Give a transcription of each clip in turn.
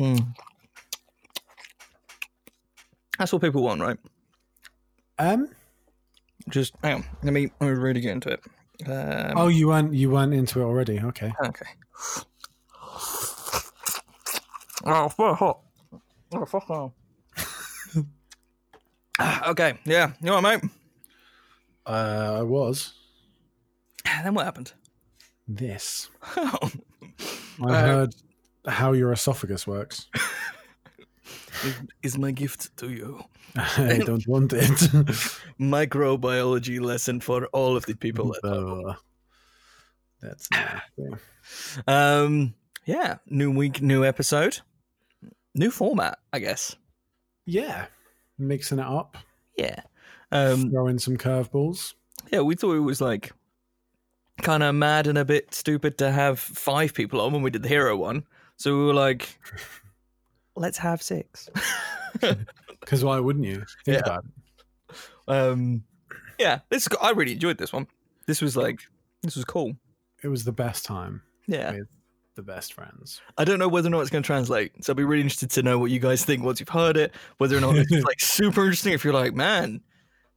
Mm. That's what people want, right? Um. Just hang on. Let me, let me really get into it. Um, Oh, you weren't you weren't into it already. Okay. okay. Oh, it's very hot. Oh, fuck no. okay, yeah. You all right, mate? Uh, I was Then what happened? this. Oh. I Uh, heard how your esophagus works. is my gift to you. I don't want it. Microbiology lesson for all of the people. That Uh, that's nasty. um, yeah, new week, new episode, new format, I guess. yeah, mixing it up, Yeah, um, throwing some curveballs. yeah. We thought it was like kind of mad and a bit stupid to have five people on when we did the hero one. So we were like, let's have six. Because why wouldn't you? Think Yeah. about it. um, yeah, this I really enjoyed this one. This was like this was cool. It was the best time. Yeah. With the best friends. I don't know whether or not it's going to translate. So I'll be really interested to know what you guys think once you've heard it. Whether or not it's like super interesting. If you're like, man,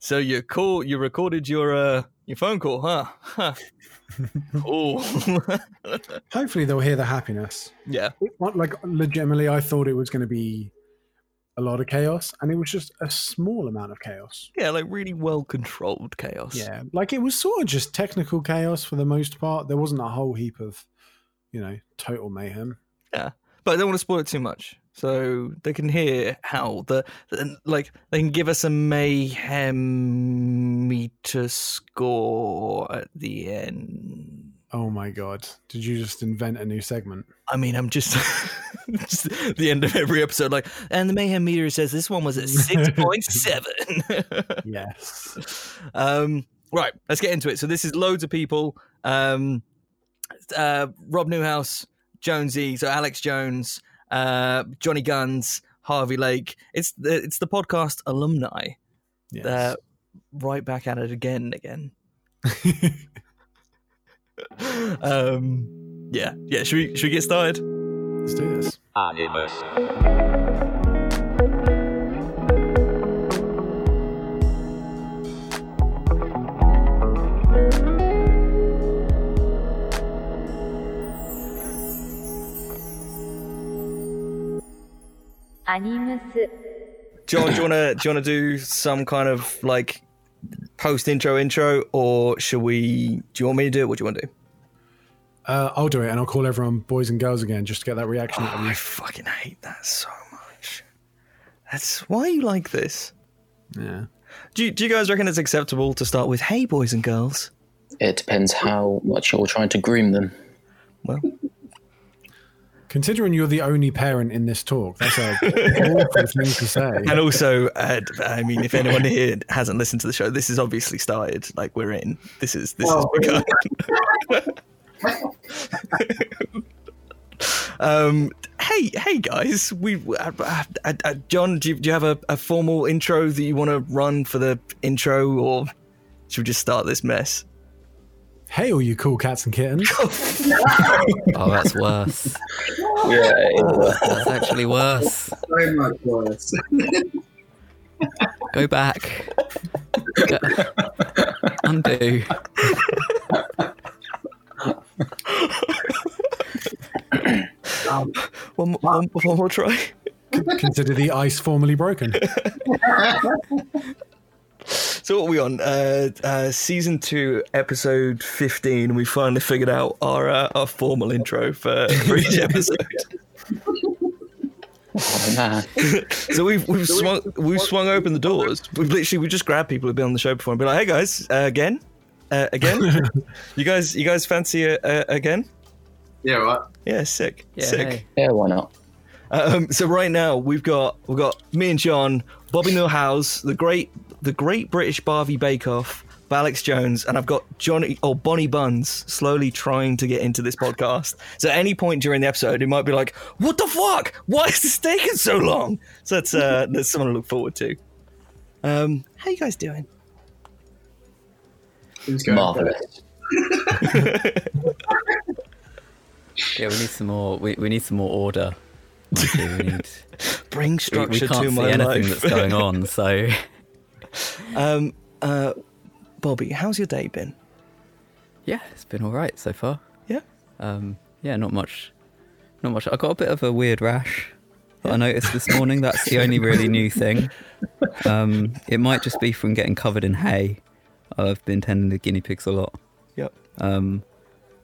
so you call, you recorded your uh your phone call, huh? Huh. cool. Hopefully, they'll hear the happiness. yeah, It, like, legitimately, I thought it was going to be a lot of chaos, and it was just a small amount of chaos. yeah, like really well controlled chaos. Yeah, like it was sort of just technical chaos for the most part. There wasn't a whole heap of, you know, total mayhem. Yeah, but I don't want to spoil it too much. So they can hear how the, like they can give us a mayhem meter score at the end. Oh my god! Did you just invent a new segment? I mean, I'm just, just the end of every episode, like, and the mayhem meter says this one was at six point seven. Yes. um, right, let's get into it. So this is loads of people. Um, uh, Rob Newhouse, Jonesy, so Alex Jones, uh, Johnny Guns, Harvey Lake. It's the it's the podcast alumni. Yes. Uh, right back at it again and again. um, yeah, yeah. Should we should we get started? Let's do this. Animus. John, do you wanna do do some kind of like post intro intro, or should we? Do you want me to do it? What do you want to do? Uh, I'll do it, and I'll call everyone boys and girls again just to get that reaction. Oh, I fucking hate that so much. That's why you like this. Yeah. Do do you guys reckon it's acceptable to start with "Hey, boys and girls"? It depends how much you're trying to groom them. Well, Considering you're the only parent in this talk, that's a awful thing to say. and also, uh, I mean, if anyone here hasn't listened to the show, this is obviously started. Like we're in. This is this is begun. um, hey, hey guys, we uh, uh, uh, John, do you, do you have a, a formal intro that you want to run for the intro, or should we just start this mess? Hey, all you cool cats and kittens. Oh, that's worse. Yeah, That's actually worse. so much worse. Go back. Go- Undo. Um, one, more- one, one more try. Consider the ice formally broken. So what are we on? Uh, uh, season two, episode fifteen. We finally figured out our uh, our formal intro for, for each episode. oh, man. so we've we've swung we've swung open the doors. We've literally we just grabbed people who've been on the show before and be like, "Hey guys, uh, again, uh, again, you guys you guys fancy uh, uh, again? Yeah, right. Yeah, sick, Yeah, sick." hey. Yeah, why not? Um, so right now we've got we've got me and John, Bobby Millhouse, the great the Great British Barbie Bake Off, Alex Jones, and I've got Johnny or Bonnie Buns slowly trying to get into this podcast. So at any point during the episode, it might be like, "What the fuck? Why is this taking so long?" So that's uh, that's something to look forward to. Um, how you guys doing? Who's going Marvelous. Yeah, we need some more. We, we need some more order. We, need, Bring we, we structure can't to see my anything life. that's going on. So um, uh, Bobby, how's your day been? yeah, it's been all right so far. Yeah. Um, yeah, not much, not much. I got a bit of a weird rash that I noticed this morning. That's the only really new thing. Um, it might just be from getting covered in hay. I've been tending to guinea pigs a lot. Yep. Um,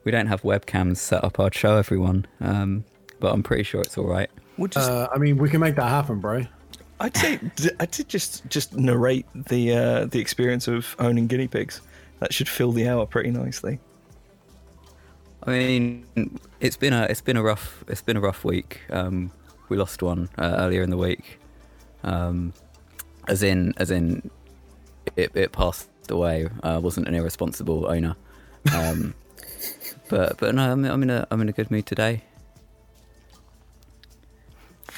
we don't have webcams set up. I'd show everyone, um, but I'm pretty sure it's all right. We'll just, Uh, I mean, we can make that happen, bro. I'd say, I'd say just just narrate the uh, the experience of owning guinea pigs. That should fill the hour pretty nicely. I mean, it's been a it's been a rough it's been a rough week. Um, we lost one uh, earlier in the week, um, as in as in it, it passed away. Uh, wasn't an irresponsible owner, um, but but no, I'm, I'm in a I'm in a good mood today.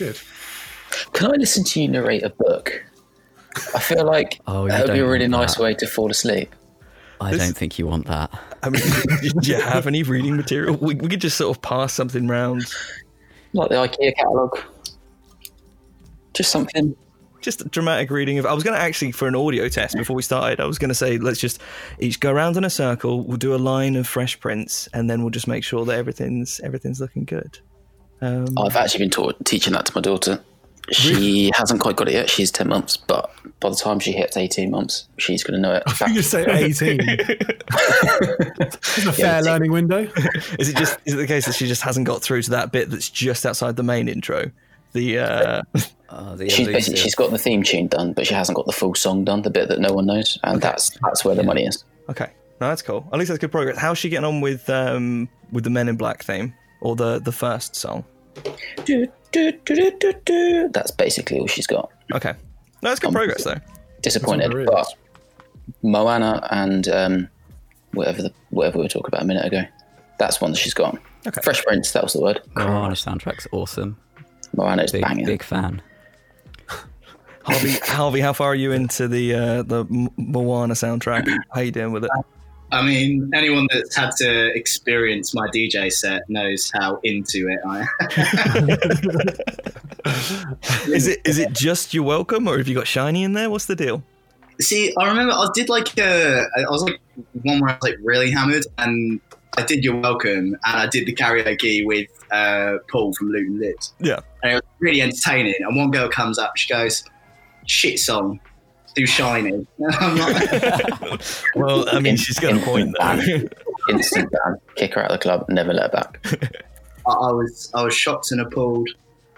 Good. Can I listen to you narrate a book? I feel like Oh, that would be a really nice that. way to fall asleep. I This- don't think you want that. I mean, do you have any reading material? We, we could just sort of pass something round. Like the IKEA catalogue. Just something. Just a dramatic reading of. I was going to actually, for an audio test before we started, I was going to say, let's just each go around in a circle. We'll do a line of Fresh Prince, and then we'll just make sure that everything's everything's looking good. Um, I've actually been taught teaching that to my daughter. She hasn't quite got it yet. She's 10 months, but by the time she hits 18 months, she's going to know it. I think you say 18. It's a fair it's- learning window. is it just is it the case that she just hasn't got through to that bit that's just outside the main intro? The uh, Uh, the She's basically elusive- she's got the theme tune done, but she hasn't got the full song done, the bit that no one knows, and that's that's where the money is. okay, no, that's cool. At least that's good progress. How's she getting on with um with the Men in Black theme or the the first song? Do, do, do, do, do, do. That's basically all she's got. Okay, no, that's good Um, progress though. Disappointed, but Moana and um, whatever the whatever we were talking about a minute ago, that's one that she's got. Okay. Fresh Prince, that was the word. Moana soundtrack's awesome. Moana is Big banging. big fan. Harvey, Harvey, how far are you into the uh, the Moana soundtrack? How you doing with it? I mean, anyone that's had to experience my DJ set knows how into it I am. Is it is it just your welcome, or have you got shiny in there? What's the deal? See, I remember I did like a, I was like one where I was like really hammered, and I did You're Welcome, and I did the karaoke with uh, Paul from Luton Lit, Yeah. and it was really entertaining. And one girl comes up, she goes, "Shit song, do Shiny." And I'm like, Well, I mean, she's got a point though. Instant ban. Kick her out of the club, never let her back. I, I was I was shocked and appalled.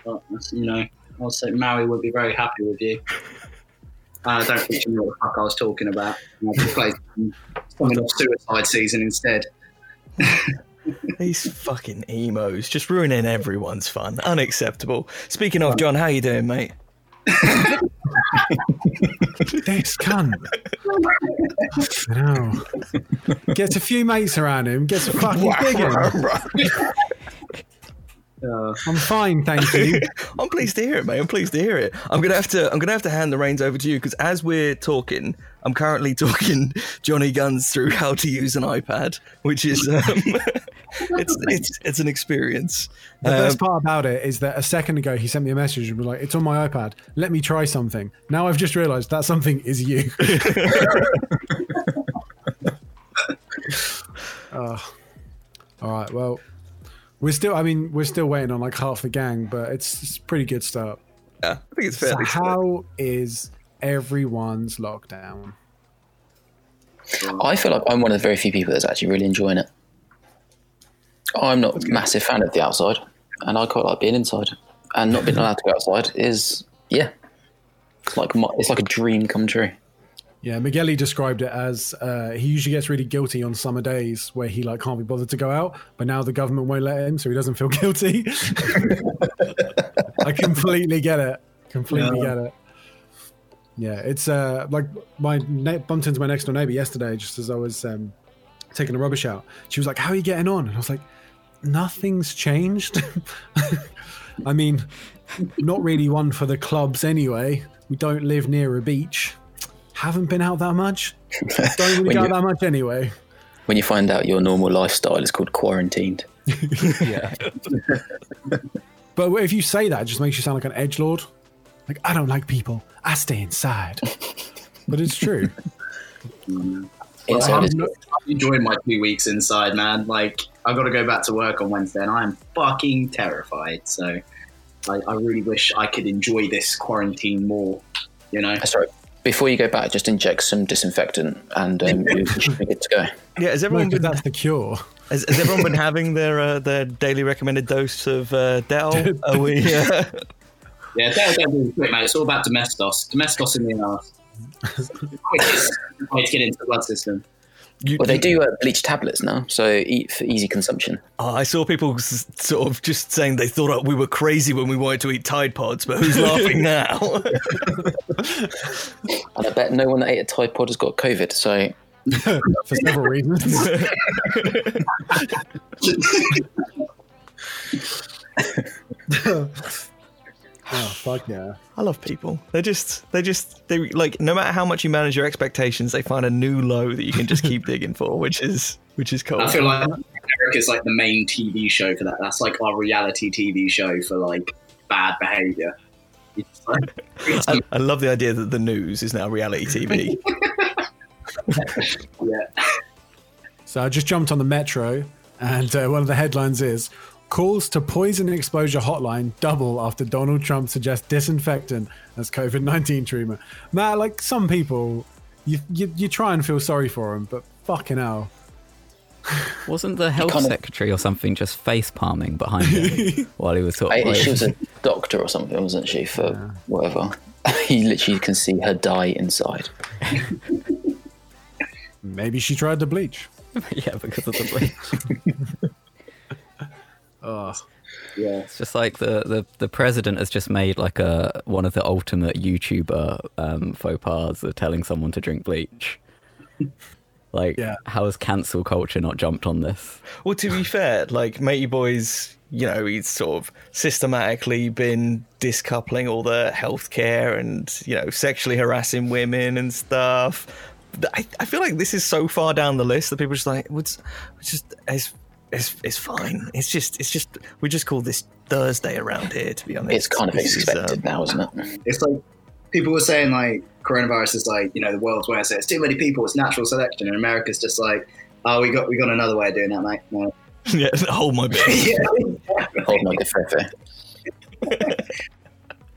But, you know, I was like, Maui would be very happy with you. And I don't think you know what the fuck I was talking about. And I just played something of Suicide Season instead. These fucking emos just ruining everyone's fun. Unacceptable. Speaking of John, how you doing, mate? This cunt. No. Gets a few mates around him, gets a fucking big one. Uh, I'm fine, thank you. I'm pleased to hear it, mate. I'm pleased to hear it. I'm gonna have to. I'm gonna have to hand the reins over to you because as we're talking, I'm currently talking Johnny Guns through how to use an iPad, which is um, it's it's it's an experience. The Um, best part about it is that a second ago he sent me a message and was like, "It's on my iPad. Let me try something." Now I've just realised that something is you. oh. All right. Well, we're still. I mean, we're still waiting on like half the gang, but it's, it's a pretty good start. yeah, I think it's So fairly. slick. how is everyone's lockdown? I feel like I'm one of the very few people that's actually really enjoying it. I'm not a massive fan of the outside, and I quite like being inside. And not being allowed to go outside is, yeah, it's like my, it's like a dream come true. Yeah, Migueli described it as uh, he usually gets really guilty on summer days where he like can't be bothered to go out, but now the government won't let him, so he doesn't feel guilty. I completely get it. Completely Yeah. get it. Yeah, it's uh like my ne- bumped into my next door neighbor yesterday just as I was um, taking the rubbish out. She was like, "How are you getting on?" And I was like, "Nothing's changed." I mean, not really one for the clubs anyway. We don't live near a beach. Haven't been out that much. Don't really go out that much anyway. When you find out your normal lifestyle is called quarantined. Yeah. But if you say that, it just makes you sound like an edge lord. Like I don't like people. I stay inside. but it's true. Inside I'm is not- I'm enjoying my two weeks inside, man. Like I've got to go back to work on Wednesday, and I'm fucking terrified. So I, I really wish I could enjoy this quarantine more. You know, Sorry. Before you go back, just inject some disinfectant and um, you should be good to go. Yeah, has No, everyone 'cause been that's the cure. has, has everyone been having their uh, their daily recommended dose of uh, Dettol? Are we? Uh, yeah, don't, don't do it quick, mate. It's all about domestos. Domestos in the ass. Quickest way to get into the blood system. You, Well, they you- do uh, bleach tablets now, so eat for easy consumption. Oh, I saw people s- sort of just saying they thought we were crazy when we wanted to eat Tide Pods, but who's laughing now? And I bet no one that ate a Tide Pod has got COVID. So for several reasons. Oh fuck yeah! I love people. They're just, they just, they like. No matter how much you manage your expectations, they find a new low that you can just keep digging for, which is, which is cool. I feel like America's like the main TV show for that. That's like our reality TV show for like bad behaviour. Like, I, I love the idea that the news is now reality TV. yeah. So I just jumped on the metro, and uh, one of the headlines is calls to poison exposure hotline double after Donald Trump suggests disinfectant as COVID nineteen treatment. Now, like some people, you, you you try and feel sorry for them, but fucking hell, Wasn't the health kind of- secretary or something just face palming behind him while he was talking? I, she was a doctor or something, wasn't she? For whatever. you literally can see her die inside. maybe she tried to bleach. yeah, because of the bleach. Oh, Yeah. It's just like the, the, the president has just made like a one of the ultimate YouTuber um, faux pas of telling someone to drink bleach. Like, Yeah. how has cancel culture not jumped on this? Well, to be fair, like Matey Boy's, you know, he's sort of systematically been discoupling all the healthcare and you know sexually harassing women and stuff. I, I feel like this is so far down the list that people are just like, it's, it's just it's, it's it's fine. It's just it's just we just call this Thursday around here. To be honest, It's kind of This is, expected um, now, isn't it? It's like people were saying like coronavirus is like you know the world's way. So it's too many people. It's natural selection, and America's just like, oh, we got we got another way of doing that, mate. No. yeah, hold my beer. yeah. Hold my Gefrefe.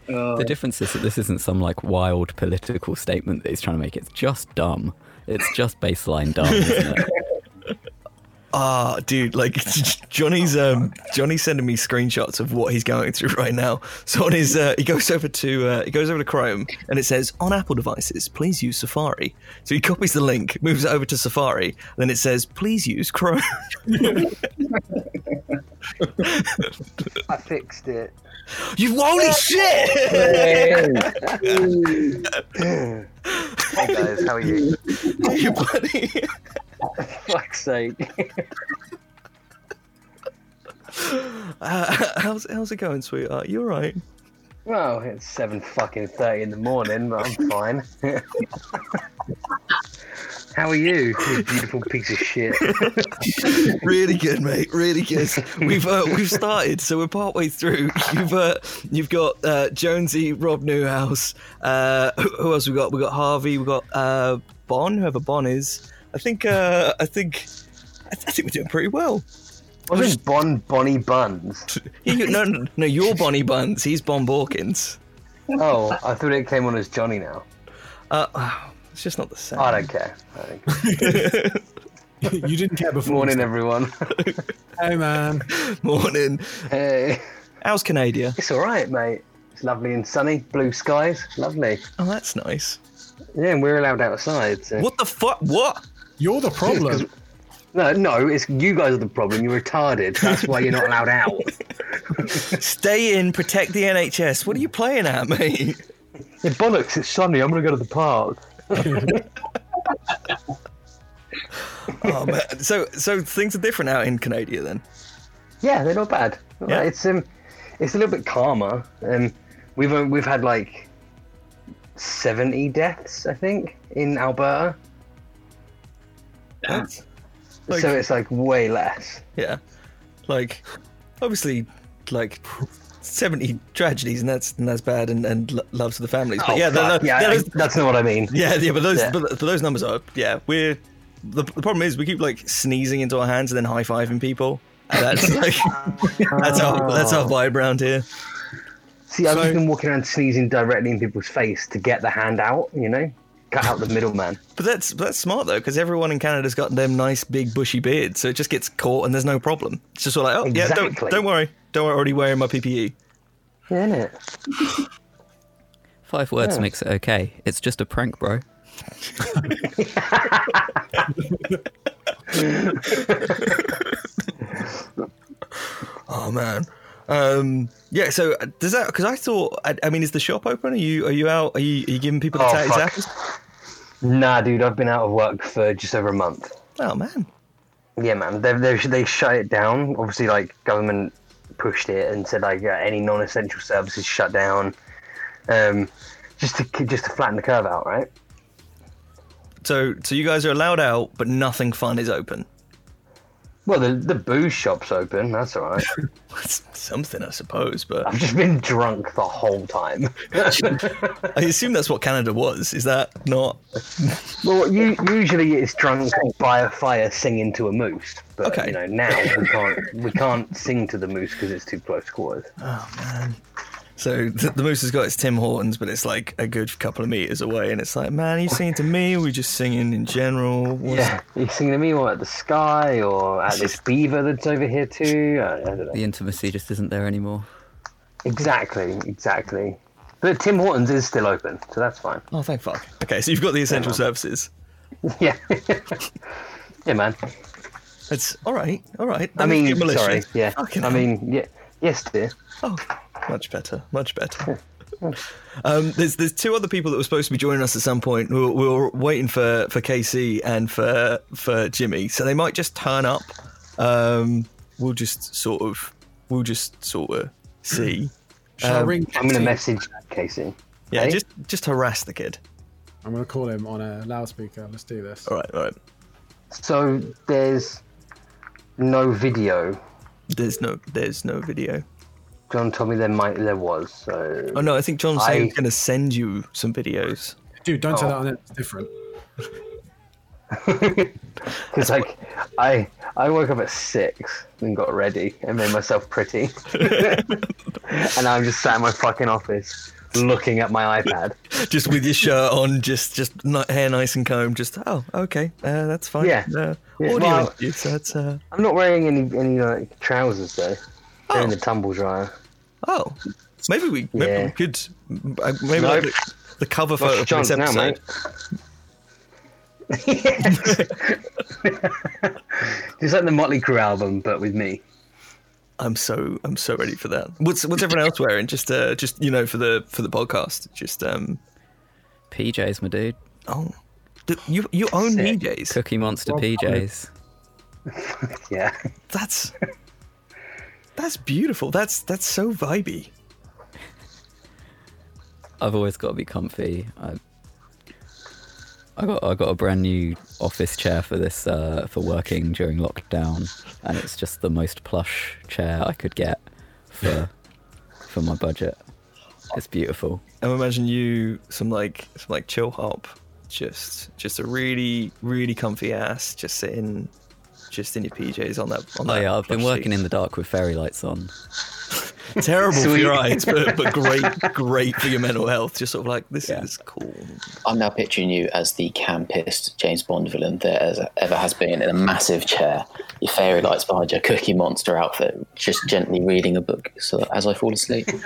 Oh, The difference is that this isn't some like wild political statement that he's trying to make. It's just dumb. It's just baseline dumb, isn't it? Ah, dude, like Johnny's um Johnny's sending me screenshots of what he's going through right now. So on his uh, he goes over to uh, he goes over to Chrome and it says on Apple devices, please use Safari. So he copies the link, moves it over to Safari, then it says please use Chrome. I fixed it. you holy shit! Hey guys, how are you? you buddy. Fuck's sake. Uh, how's how's it going, sweetheart? You alright? Well, it's seven fucking thirty in the morning, but I'm fine. how are you, you beautiful piece of shit? really good, mate. Really good. We've uh, we've started, so we're partway through. You've uh, you've got uh, Jonesy, Rob Newhouse. Uh, who, who else we got? We got Harvey. We got uh, Bon, whoever Bon is. I think uh, I think I, I think we're doing pretty well. Wasn't Bon Bonnie Buns? You, no, no, no, you're Bonnie Buns. He's Bon Borkins. Oh, I thought it came on as Johnny now. Uh, it's just not the same. I don't care. I don't care. you didn't care before. Morning, everyone. Hey man, Morning. hey, How's Canada? it's all right, mate. It's lovely and sunny, blue skies, lovely. Oh, that's nice. Yeah, and we're allowed outside. So. What the fuck? What? you're the problem. No, no, it's you guys are the problem. You're retarded. That's why you're not allowed out. Stay in, protect the NHS. What are you playing at, mate? Yeah, bollocks, it's sunny. I'm going to go to the park. Oh man. So so things are different out in Canada then. Yeah, they're not bad. Not Yeah. bad. It's um, it's a little bit calmer. Um, we've uh, we've had like seventy deaths, I think, in Alberta. That's- Like- so it's like way less. Yeah. Like, obviously, like, seventy tragedies, and that's and that's bad, and, and lo- loves of the families. But Oh, yeah, tho- yeah, those- that's not what I mean. yeah, yeah, but those Yeah. but, those numbers are yeah. We're the, the problem is we keep like sneezing into our hands and then high fiving people. That's like that's our that's our vibe around here. See, I've So- been walking around sneezing directly in people's face to get the hand out, you know? Cut out the middleman. But that's that's smart though, because everyone in Canada's got them nice big bushy beards, so it just gets caught and there's no problem. It's just sort of like, oh yeah, don't, don't worry, don't worry, already wearing my PPE. Yeah, it. Five words Yeah. makes it okay. It's just a prank, bro. Oh man, um, yeah. So uh, does that? Because I thought, I, I mean, is the shop open? Are you are you out? Are you, are you giving people the Oh, tatty fuck. Nah, dude, I've been out of work for just over a month. Oh man, Yeah, man, they they they shut it down. Obviously, like government pushed it and said like yeah, any non-essential services shut down, um, just to just to flatten the curve out, right? so so you guys are allowed out, but nothing fun is open. Well, the the booze shop's open. That's all right. Something, I suppose, but I've just been drunk the whole time. I assume that's what Canada was. Is that not? well, you, usually it's drunk by a fire singing to a moose, but Okay. you know now we can't we can't sing to the moose because it's too close quarters. Oh man. So the, the moose has got its Tim Hortons, but it's like a good couple of meters away, and it's like, man, are you singing to me? Or are we just singing in general? What's- Yeah, are you singing to me or at the sky or at this beaver that's over here too. I, I don't know. The intimacy just isn't there anymore. Exactly, exactly. But Tim Hortons is still open, so that's fine. Oh, thank fuck. Okay, so you've got the essential services. Yeah, yeah, man. It's all right, all right. I That makes mean, sorry. Yeah, Fucking I hell. mean, yeah, yes, dear. Oh, much better, much better. Um, there's there's two other people that were supposed to be joining us at some point. We were, we were waiting for for KC and for for Jimmy, so they might just turn up. Um, we'll just sort of we'll just sort of see. Shall I Um, ring? I'm gonna message Casey. Yeah, Hey? just just harass the kid. I'm gonna call him on a loudspeaker. Let's do this. All right, all right. So there's no video. There's no there's no video. John told me there might there was. So Oh no, I think John's saying I- he's going to send you some videos. Dude, don't say Oh. that on it. It's different. Because like I I woke up at six and got ready and made myself pretty, and I'm just sat in my fucking office looking at my iPad. just with your shirt on, just just ni- hair nice and combed. Just oh, okay, uh, that's fine. Yeah. Uh, Yeah, audio well- interview, so that's uh, I'm not wearing any any like trousers though. They're in Oh. the tumble dryer. oh, maybe we maybe Yeah. we could uh, maybe Nope. like the, the cover photo Lost for this chance now, episode. mate. It's like the Motley Crue album, but with me. I'm so I'm so ready for that. What's what's everyone else wearing? Just uh, just you know for the for the podcast. Just um PJs, my dude. oh, Do- you you own Sick. PJs. Cookie Monster Well, PJs. Yeah. That's that's beautiful. That's that's so vibey. I've always got to be comfy. I, I got I got a brand new office chair for this uh, for working during lockdown, and it's just the most plush chair I could get for for my budget. It's beautiful. I'm imagine you some like some like chill hop, just just a really really comfy ass, just sitting, just in your PJs on that. On Oh that yeah, I've been plush working in the dark with fairy lights on. seat. terrible for your eyes, but but great great for your mental health. Just sort of like this Yeah. is cool. I'm now picturing you as the campest James Bond villain there ever has been in a massive chair, your fairy lights behind your Cookie Monster outfit, just gently reading a book so that as I fall asleep.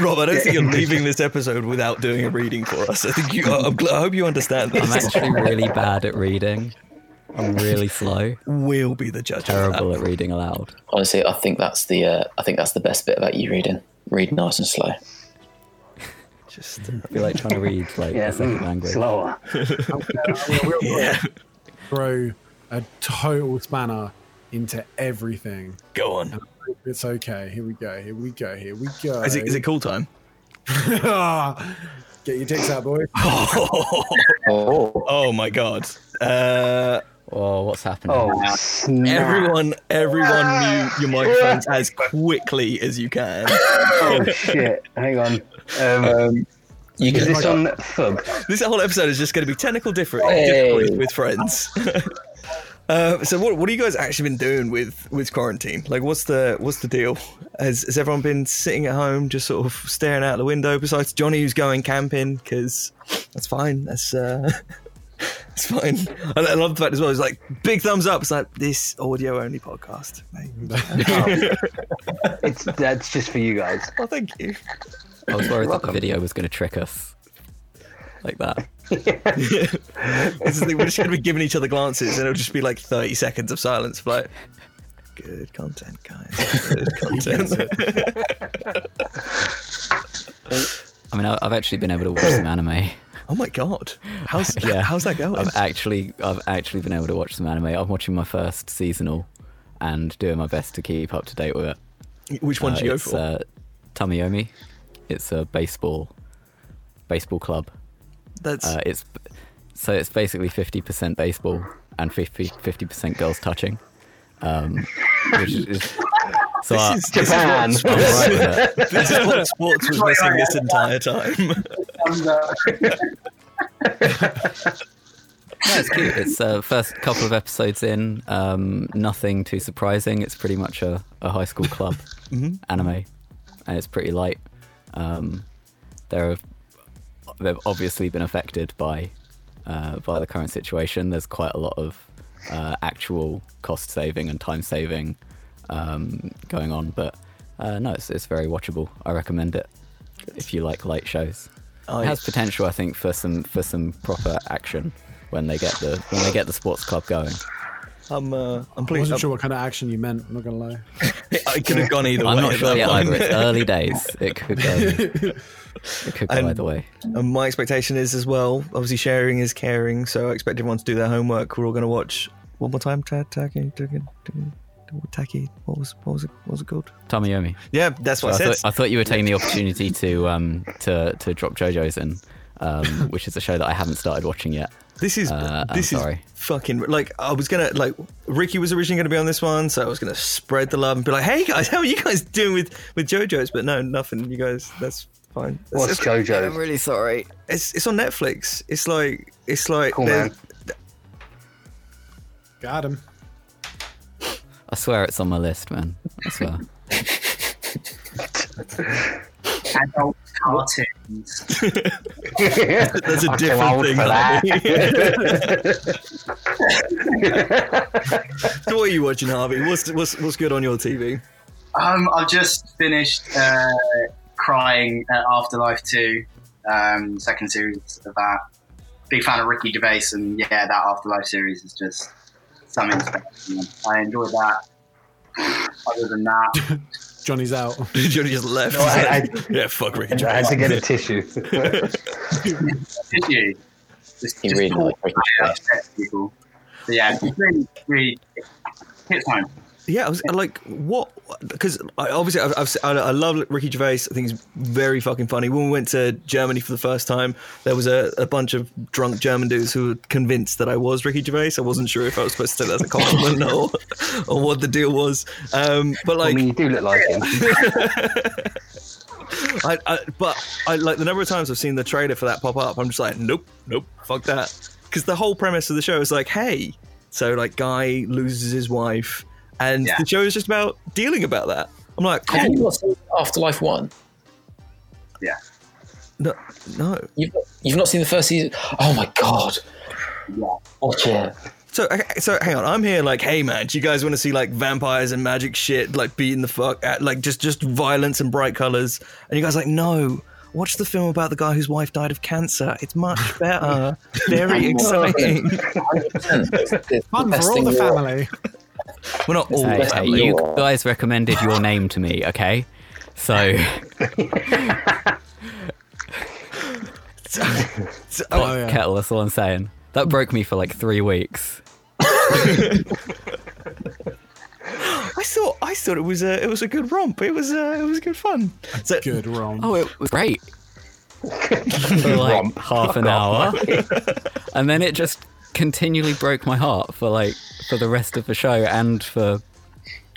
Rob, I don't think you're leaving this episode without doing a reading for us. I think you. I'm I hope you understand I'm actually really bad at reading. I'm really slow. We'll be the judge. of Terrible that. at reading aloud. Honestly, I think that's the uh, I think that's the best bit about you reading. Read nice and slow. Just I feel like trying to read like Yeah. a second mm, language. slower. yeah. Throw a total spanner into everything. Go on. It's okay. Here we go. Here we go. Here we go. Is it is it cool time? Get your dicks out, boys. Oh, Oh my god. Uh, Oh, what's happening? Oh, snap. Everyone, everyone mute your microphones as quickly as you can. Oh, shit. Hang on. Um, Um, you is can this on Fub? This whole episode is just going to be technical different Hey. difficulties with friends. uh, so, what what have you guys actually been doing with with quarantine? Like, what's the what's the deal? Has has everyone been sitting at home, just sort of staring out the window? Besides Johnny, who's going camping, because that's fine. That's uh, that's fine. I, I love the fact as well. It's like big thumbs up. It's like this audio only podcast. mate. Oh. It's that's just for you guys. oh, thank you. I was worried that the video was going to trick us like that. This is we're just going to be giving each other glances, and it'll just be like thirty seconds of silence. for Like, good content, guys. Good content. I mean, I've actually been able to watch some anime. Oh my god, how's Yeah. how's that going? I've actually, I've actually been able to watch some anime. I'm watching my first seasonal, and doing my best to keep up to date with it. Which one Uh, did you go it's, for? Uh, Tamayomi. It's a baseball, baseball club. That's Uh, it's so it's basically 50% baseball and 50 percent girls touching. Um, which is so I, this is, this is Japan. what, I'm right this is what sports was missing this entire time. No, it's cute. It's uh, first couple of episodes in. Um, nothing too surprising. It's pretty much a, a high school club anime, and it's pretty light. Um, there have they've obviously been affected by uh, by the current situation. There's quite a lot of uh, actual cost saving and time saving um, going on, but uh, no, it's, it's very watchable. I recommend it if you like light shows. Oh, it has potential, I think, for some for some proper action when they get the when they get the sports club going. I'm uh, I'm I wasn't I'm- sure what kind of action you meant. I'm not gonna lie. I could have gone either I'm way. not sure yet either. It's early days. It could go. It could go And- either way. And my expectation is as well. Obviously, sharing is caring, so I expect everyone to do their homework. We're all going to watch one more time. Ta- Taki, Taki, Taki. What was what was it? What was it called? Tamayomi. Yeah, that's So what I, I said. thought, I thought you were taking the opportunity to um to to drop JoJo's in, um, which is a show that I haven't started watching yet. This is Uh, I'm this is sorry. fucking like I was gonna like Ricky was originally gonna be on this one, so I was gonna spread the love and be like, "Hey guys, how are you guys doing with with JoJo's?" But no, nothing. You guys, that's fine. It's, What's I'm really sorry. it's it's on Netflix. It's like it's like Cool, man. Got him. I swear it's on my list, man. I swear. Adult cartoons. That's a I'm too different thing. that. so what are you watching, Harvey? What's what's what's good on your TV? Um, I've just finished uh, crying at Afterlife 2, um, second series of that. Big fan of Ricky Gervais, and yeah, that Afterlife series is just something special. I enjoy that. Other than that, Johnny's out. Johnny just left. No, I- I- yeah, fuck Ricky. I had to get a tissue. did you? Just, He just really talk liked Ricky about it, upset people. But yeah, it's really, really hits home. Yeah, I was like, what? Because obviously, I've, I've, I I love Ricky Gervais. I think he's very fucking funny. When we went to Germany for the first time, there was a, a bunch of drunk German dudes who were convinced that I was Ricky Gervais. I wasn't sure if I was supposed to take that as a compliment or, or what the deal was. Um, but I like, mean, you do look like him. I, I, but I like the number of times I've seen the trailer for that pop up. I'm just like, nope, nope, fuck that. Because the whole premise of the show is like, hey, so like guy loses his wife, and Yeah. the show is just about dealing about that. I'm like, Have you not seen Afterlife One? Yeah. No, no. You've, you've not seen the first season? Oh my god! Yeah. Watch it. So, okay, so hang on. I'm here like, hey man, do you guys want to see like vampires and magic shit, like beating the fuck, at, like just just violence and bright colors? And you guys are like, no. Watch the film about the guy whose wife died of cancer. It's much better. Very exciting. Fun for all the family. We're not all. Hey, hey, you guys recommended your name to me, okay? So So- Oh, yeah. kettle. That's all I'm saying. That broke me for like three weeks. I thought I thought it was a it was a good romp. It was uh, it was good fun. So, Good wrong. Oh, it was great for like Romp. half an hour, and then it just continually broke my heart for like for the rest of the show and for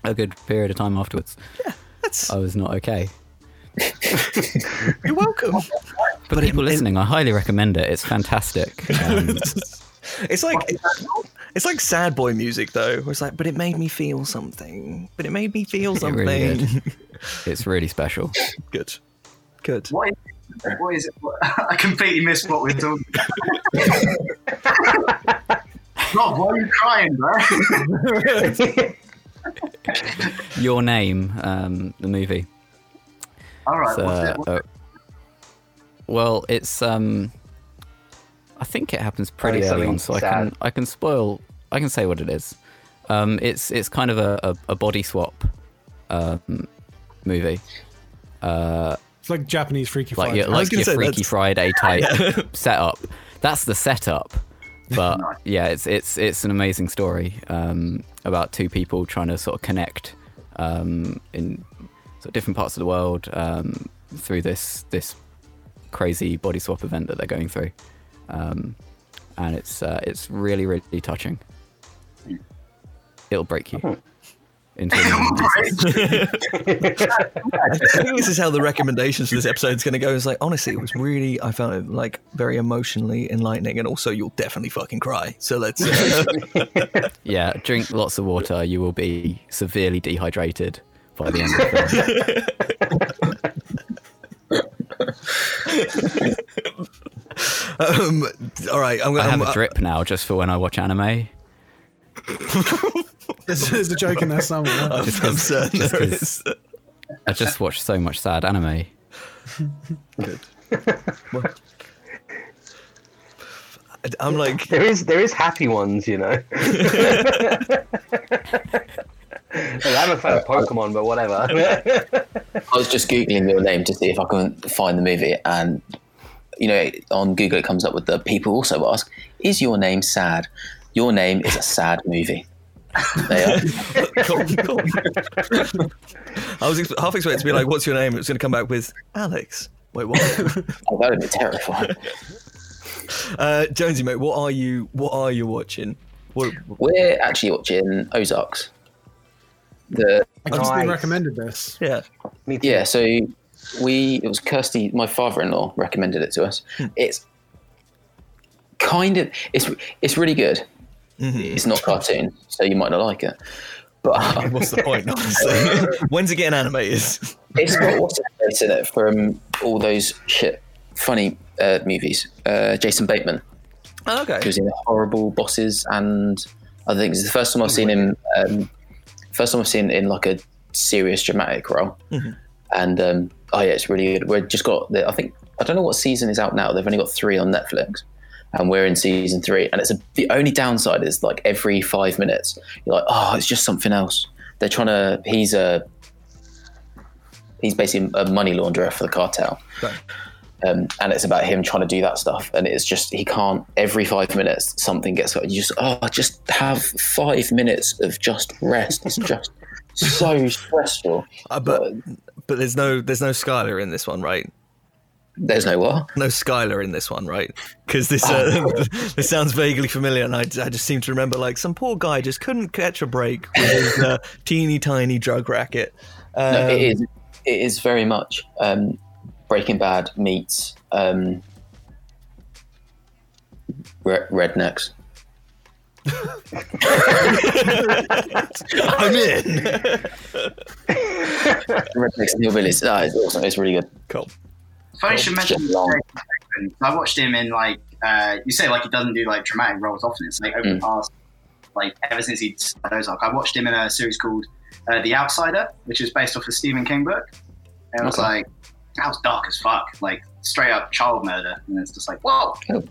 a good period of time afterwards. That's I was not okay. you're welcome. But, people listening, I highly recommend it. It's fantastic. Um, It's like it's like sad boy music though. It's like, but it made me feel something. But it made me feel something. It something. really it's really special. Good. Good. What is, what is it? I completely missed what we're talking about. Rob, why are you crying, bro? Your name, um, the movie. All right, So, what's it? What's uh, well, it's um, I think it happens pretty Only early on, something so I can. I can spoil I can say what it is. Um, it's it's kind of a, a, a body swap um, movie, uh, It's like Japanese Freaky like Friday. your, like your say Freaky that's- Friday type setup. That's the setup. But yeah, it's it's it's an amazing story um, about two people trying to sort of connect um, in sort of different parts of the world um, through this this crazy body swap event that they're going through, um, and it's uh, it's really really touching. It'll break you into this is how the recommendations for this episode is going to go. It's like, honestly, it was really, I found it like very emotionally enlightening, and also you'll definitely fucking cry. So let's. Uh, Yeah, drink lots of water. You will be severely dehydrated by the end of the film. um, all right, I'm I going have to. a drip now just for when I watch anime. There's, there's a joke in there somewhere. I'm, Just I'm 'cause- certain just there 'cause- is. I just watch so much sad anime. Good. I'm like, There is there is happy ones, you know. I'm a fan of Pokemon, but whatever. I was just googling your name to see if I can find the movie, and you know, on Google it comes up with the people also ask, "Is your name sad?" Your name is a sad movie. They are. cool, cool. I was ex- half expecting to be like, "What's your name?" It was going to come back with Alex. Wait, what? Oh, that would be terrifying. uh, Jonesy, mate, what are you? What are you watching? What, We're actually watching Ozarks. The I just been recommended this. yeah, Me too. yeah, so we it was Kirsty, my father-in-law, recommended it to us. It's kind of it's it's really good. It's not cartoon, so you might not like it. But what's the point? Honestly, when's it getting animated? it's got what's in it from all those shit funny uh, movies. Uh, Jason Bateman, Oh, okay. who was in Horrible Bosses and other things. It's the first time I've seen him. Um, first time I've seen in like a serious dramatic role. And um, oh yeah, it's really good. We've just got the. I think I don't know what season is out now. They've only got three on Netflix. And we're in season three, and it's a, the only downside is like every five minutes, you're like, oh, it's just something else. They're trying to. He's a. He's basically a money launderer for the cartel, Right. um, and it's about him trying to do that stuff. And it's just he can't. Every five minutes, something gets. You just oh, just have five minutes of just rest. It's just so stressful. Uh, but but there's no there's no Skylar in this one, right? There's no what. No Skylar in this one, right? Because this uh, this sounds vaguely familiar, and I, I just seem to remember like some poor guy just couldn't catch a break with his uh, teeny tiny drug racket. Um, No, it is. It is very much um, Breaking Bad meets um, re- rednecks. I'm in. Rednecks and hillbillies. Ah, it's awesome. It's really good. cool. Funny you should mention Just long. Jason Bateman. I watched him in like uh, you say like he doesn't do like dramatic roles often. It's like over the Mm. past like ever since he started Ozark. I watched him in a series called uh, The Outsider, which is based off a Stephen King book. And it was like that was dark as fuck, like straight up child murder, and it's just like whoa, Oh,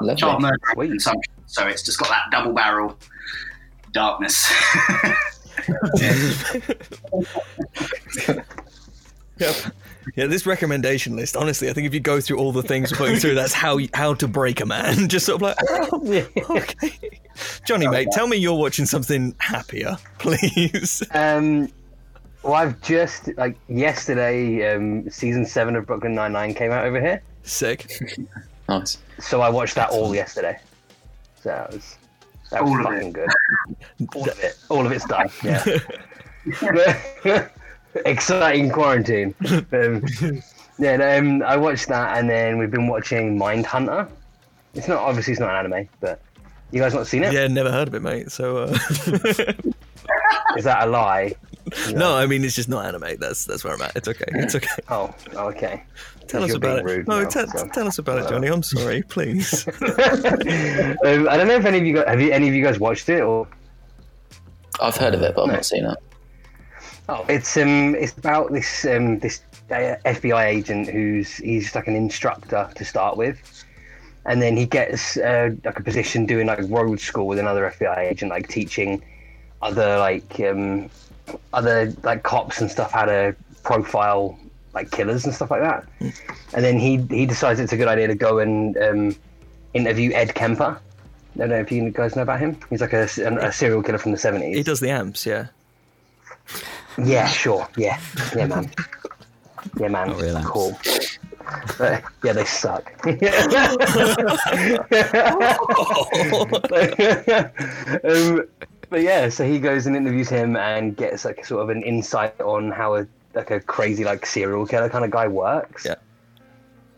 lovely. child murder consumption. So it's just got that double barrel darkness. Yep. Yeah, this recommendation list. Honestly, I think if you go through all the things we're putting through, that's how how to break a man. Just sort of like, oh, okay. Johnny, mate, tell me you're watching something happier, please. Um, well, I've just like yesterday, um, season seven of Brooklyn Nine Nine came out over here, Sick. Nice. so I watched that all yesterday. So that was that All was of fucking it. good. All of it. All of it's done. Yeah. Exciting quarantine. Um, yeah, no, um, I watched that, and then we've been watching Mindhunter. It's not obviously it's not an anime, but you guys not seen it? Yeah, never heard of it, mate. So uh, that a lie? no, I mean it's just not anime. That's that's where I'm at. It's okay. It's okay. Oh, okay. Tell us about it. No, now, te- so. tell us about it, Johnny. I'm sorry, please. um, I don't know if any of you guys have you, any of you guys watched it or I've heard of it, but I've No. not seen it. Oh, it's um, it's about this um, this uh, FBI agent who's he's like an instructor to start with, and then he gets uh, like a position doing like road school with another FBI agent, like teaching other like um, other like cops and stuff how to profile like killers and stuff like that. And then he he decides it's a good idea to go and um, interview Ed Kemper. I don't know if you guys know about him. He's like a, a serial killer from the seventies. he does the amps, yeah. Yeah, sure. Yeah, yeah, man. Yeah, man. Not real amps. cool. But, yeah, they suck. um, but yeah, so he goes and interviews him and gets like sort of an insight on how a like a crazy like serial killer kind of guy works. Yeah.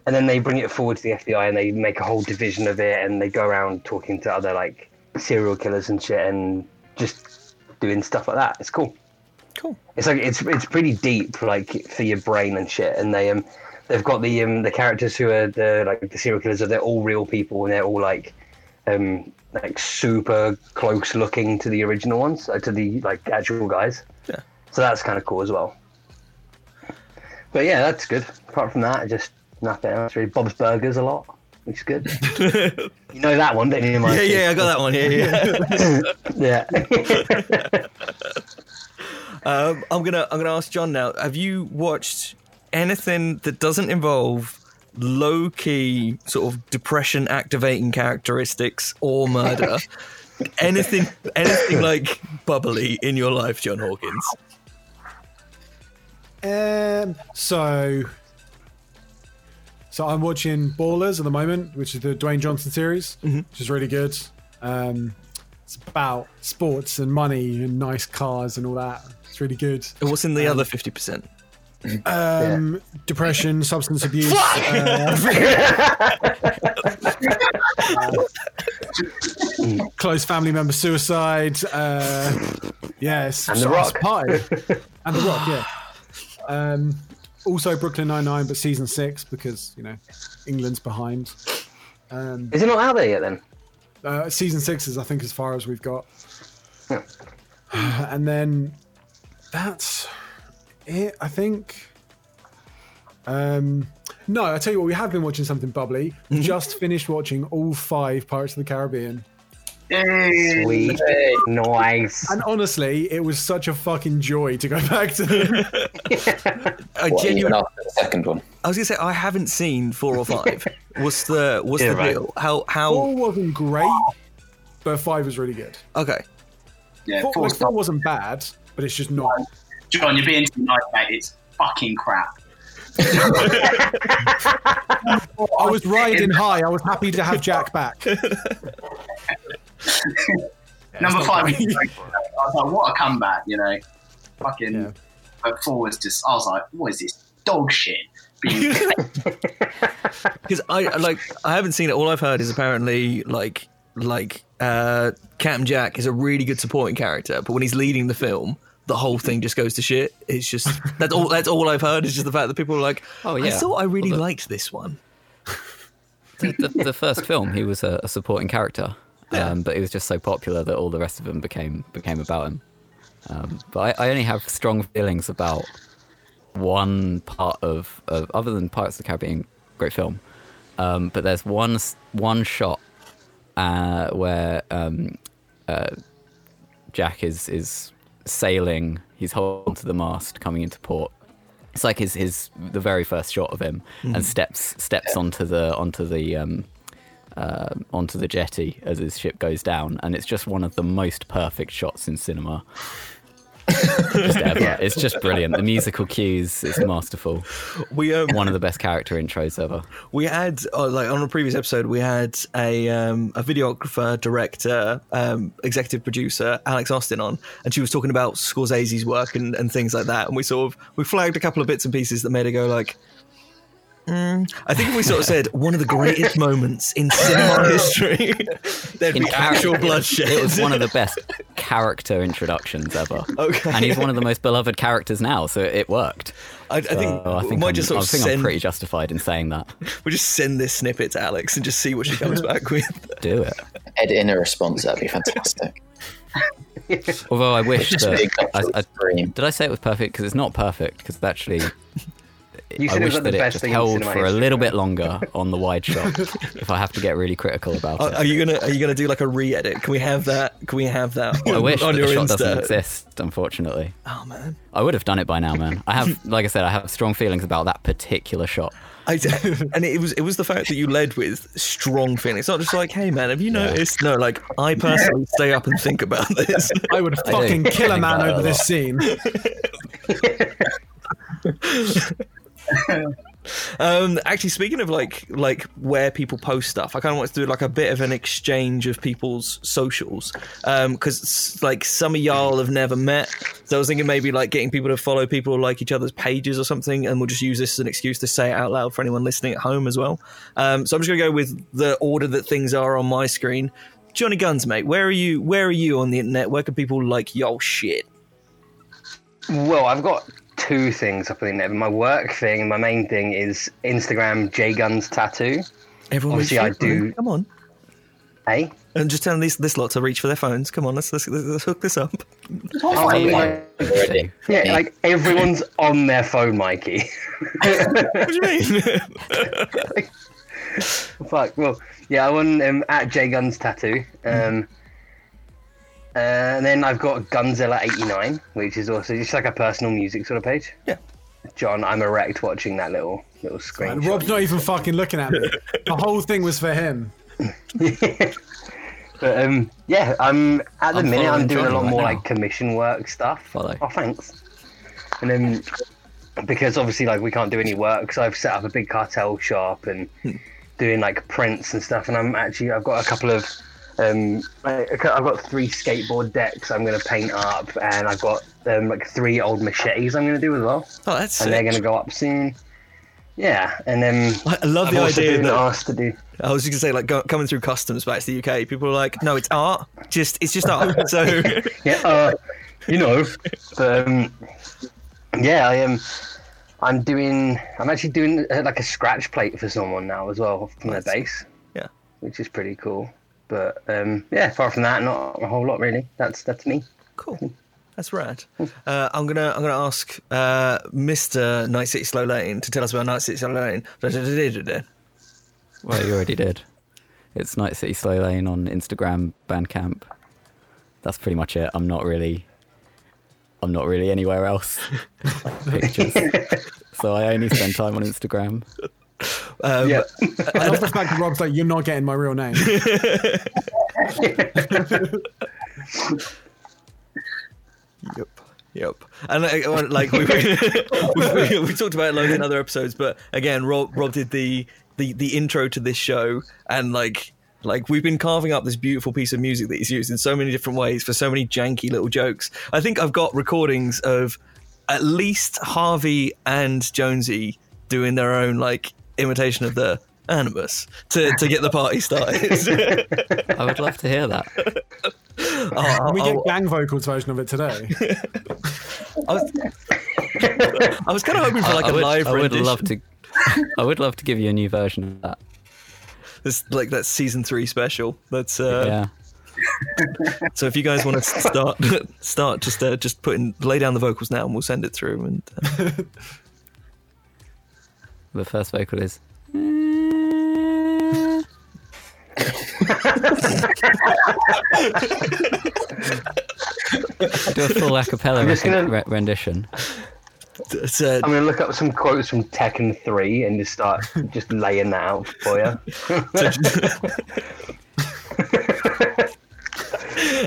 And then they bring it forward to the FBI and they make a whole division of it and they go around talking to other like serial killers and shit and just doing stuff like that. It's cool Cool. it's like it's it's pretty deep like for your brain and shit and they um they've got the um the characters who are the like the serial killers are they're all real people and they're all like um like super close looking to the original ones uh, to the like actual guys Yeah. so that's kind of cool as well but yeah that's good apart from that just nothing else really bob's burgers a lot which is good you know that one don't you Yeah, yeah, I got that one. Yeah, yeah. yeah um, I'm gonna I'm gonna ask John now. Have you watched anything that doesn't involve low key sort of depression activating characteristics or murder? anything anything like bubbly in your life, John Hawkins? Um, so, so I'm watching Ballers at the moment, which is the Dwayne Johnson series, which is really good. Um, it's about sports and money and nice cars and all that. It's really good. What's in the other fifty percent? Um, Depression, substance abuse. uh, close family member suicide. Uh, yes, And The so Rock. it's Party. and the Rock. Yeah. Um, also Brooklyn Nine Nine, but season six because you know England's behind. Um, is it not out there yet then uh, season six is, I think, as far as we've got. Yeah. And then that's it, I think. Um, no, I tell you what, we have been watching something bubbly. We Just finished watching all five Pirates of the Caribbean. Sweet nice And honestly, it was such a fucking joy to go back to them. I What, genuinely, after the second one. I was gonna say I haven't seen four or five. What's the what's Yeah, the right. deal? How Four how? wasn't great, but five was really good. Okay, Yeah, Four, four's four wasn't bad, but it's just not. John, you're being too nice, mate. It's fucking crap. I was riding high. I was happy to have Jack back. Number five, great. I was like, what a comeback, you know. Fucking, Yeah. but four was just, I was like, what is this dog shit? Because I like I haven't seen it. All I've heard is apparently like like uh, Captain Jack is a really good supporting character, but when he's leading the film. The whole thing just goes to shit. It's just that's all. That's all I've heard. Is just the fact that people are like, Oh, yeah, I thought I really Well, the- liked this one." the, the, the first film, he was a, a supporting character, um, but he was just so popular that all the rest of them became became about him. Um, but I, I only have strong feelings about one part of, of other than Pirates of the Caribbean, great film. Um, but there's one one shot uh, where um, uh, Jack is is sailing. He's holding to the mast, coming into port. It's like his his the very first shot of him, and steps steps onto the onto the um, uh, onto the jetty as his ship goes down, and it's just one of the most perfect shots in cinema. Just ever. Yeah. It's just brilliant. The musical cues is masterful. We um, One of the best character intros ever. we had uh, like on a previous episode we had a um, a videographer, director, um, executive producer Alex Austin on, and she was talking about Scorsese's work and, and things like that. And we sort of we flagged a couple of bits and pieces that made her go like. "Mm." I think if we sort of said one of the greatest moments in cinema history, there'd In be actual bloodshed. It was one of the best character introductions ever. Okay. And he's one of the most beloved characters now, so it worked. I, I think, So I think, might I'm, just sort I of think send I'm pretty justified in saying that. we'll just send this snippet to Alex and just see what she comes back with. Do it. Edit in a response. That'd be fantastic. Although I wish that I, I, did I say it was perfect? Because it's not perfect. Because actually, You I said it wish was like that the it best just thing held for a little bit longer on the wide shot. if I have to get really critical about Are, it, are you gonna Are you gonna do like a re-edit? Can we have that? Can we have that? On, I wish on that your the shot Insta? doesn't exist. Unfortunately, Oh man, I would have done it by now, man. I have, like I said, I have strong feelings about that particular shot. I, and it was it was the fact that you led with strong feelings. It's not just like, hey man, have you noticed? No, like I personally stay up and think about this. I would I do. fucking kill a man over a this scene. Um, actually, speaking of like like where people post stuff, I kind of want to do like a bit of an exchange of people's socials because like some of y'all have never met. So I was thinking maybe like getting people to follow people like each other's pages or something, and we'll just use this as an excuse to say it out loud for anyone listening at home as well. Um, so I'm just gonna go with the order that things are on my screen. Johnny Guns, mate, where are you? Where are you on the internet? Where can people like yo shit? Well, I've got two things up on the internet. My work thing and my main thing is Instagram J Guns Tattoo. Everyone, Obviously, I for it, do- Come on. Hey, And just telling these this lot to reach for their phones. Come on, let's let's, let's hook this up. Oh, yeah. yeah, like everyone's on their phone, Mikey. What do you mean? Fuck. Well, yeah, I won um, at J Guns Tattoo. Um, and then I've got Gunzilla89, which is also just like a personal music sort of page. Yeah. John, I'm erect watching that little little screen. And Rob's not even fucking looking at me. The whole thing was for him. But um, yeah, I'm at the I'm minute I'm following doing a lot right more now. like commission work stuff. Follow. Oh, thanks. And then because obviously like we can't do any work, so I've set up a big cartel shop and Hmm. doing like prints and stuff. And I'm actually I've got a couple of um, I- I've got three skateboard decks I'm going to paint up, and I've got um, like three old machetes I'm going to do as well, Oh, that's and they're going to go up soon. Yeah, and then I love I've the idea that asked to do. I was just gonna say like go, coming through customs back to the UK. People are like, no, it's art. Just it's just art. So yeah, uh, you know, but um, yeah, I am. I'm doing. I'm actually doing uh, like a scratch plate for someone now as well from their base. Yeah. which is pretty cool. But um, yeah, apart from that, not a whole lot really. That's that's me. cool. That's rad. Uh, I'm gonna I'm gonna ask uh, Mr. Night City Slow Lane to tell us about Night City Slow Lane. Well, you already did. It's Night City Slow Lane on Instagram, Bandcamp. That's pretty much it. I'm not really. I'm not really anywhere else. Pictures. so I only spend time on Instagram. Um, Yeah, I love the fact that Rob's like, you're not getting my real name. Yep. Yep. And uh, like we, we, we talked about it loads in other episodes, but again, Rob Rob did the the the intro to this show, and like like we've been carving up this beautiful piece of music that he's used in so many different ways for so many janky little jokes. I think I've got recordings of at least Harvey and Jonesy doing their own like imitation of the animus to to get the party started. I would love to hear that. Oh, Can we I'll- get gang vocals version of it today? I was, I was kind of hoping for like I a would, live I would rendition. love to. I would love to give you a new version of that. This like that season three special. That's uh, yeah. so. If you guys want to start, start just uh, just putting lay down the vocals now, and we'll send it through. And uh, The first vocal is. Do a full a cappella I'm gonna- re- rendition. it's, uh, I'm gonna look up some quotes from Tekken 3 and just start just laying that out for you.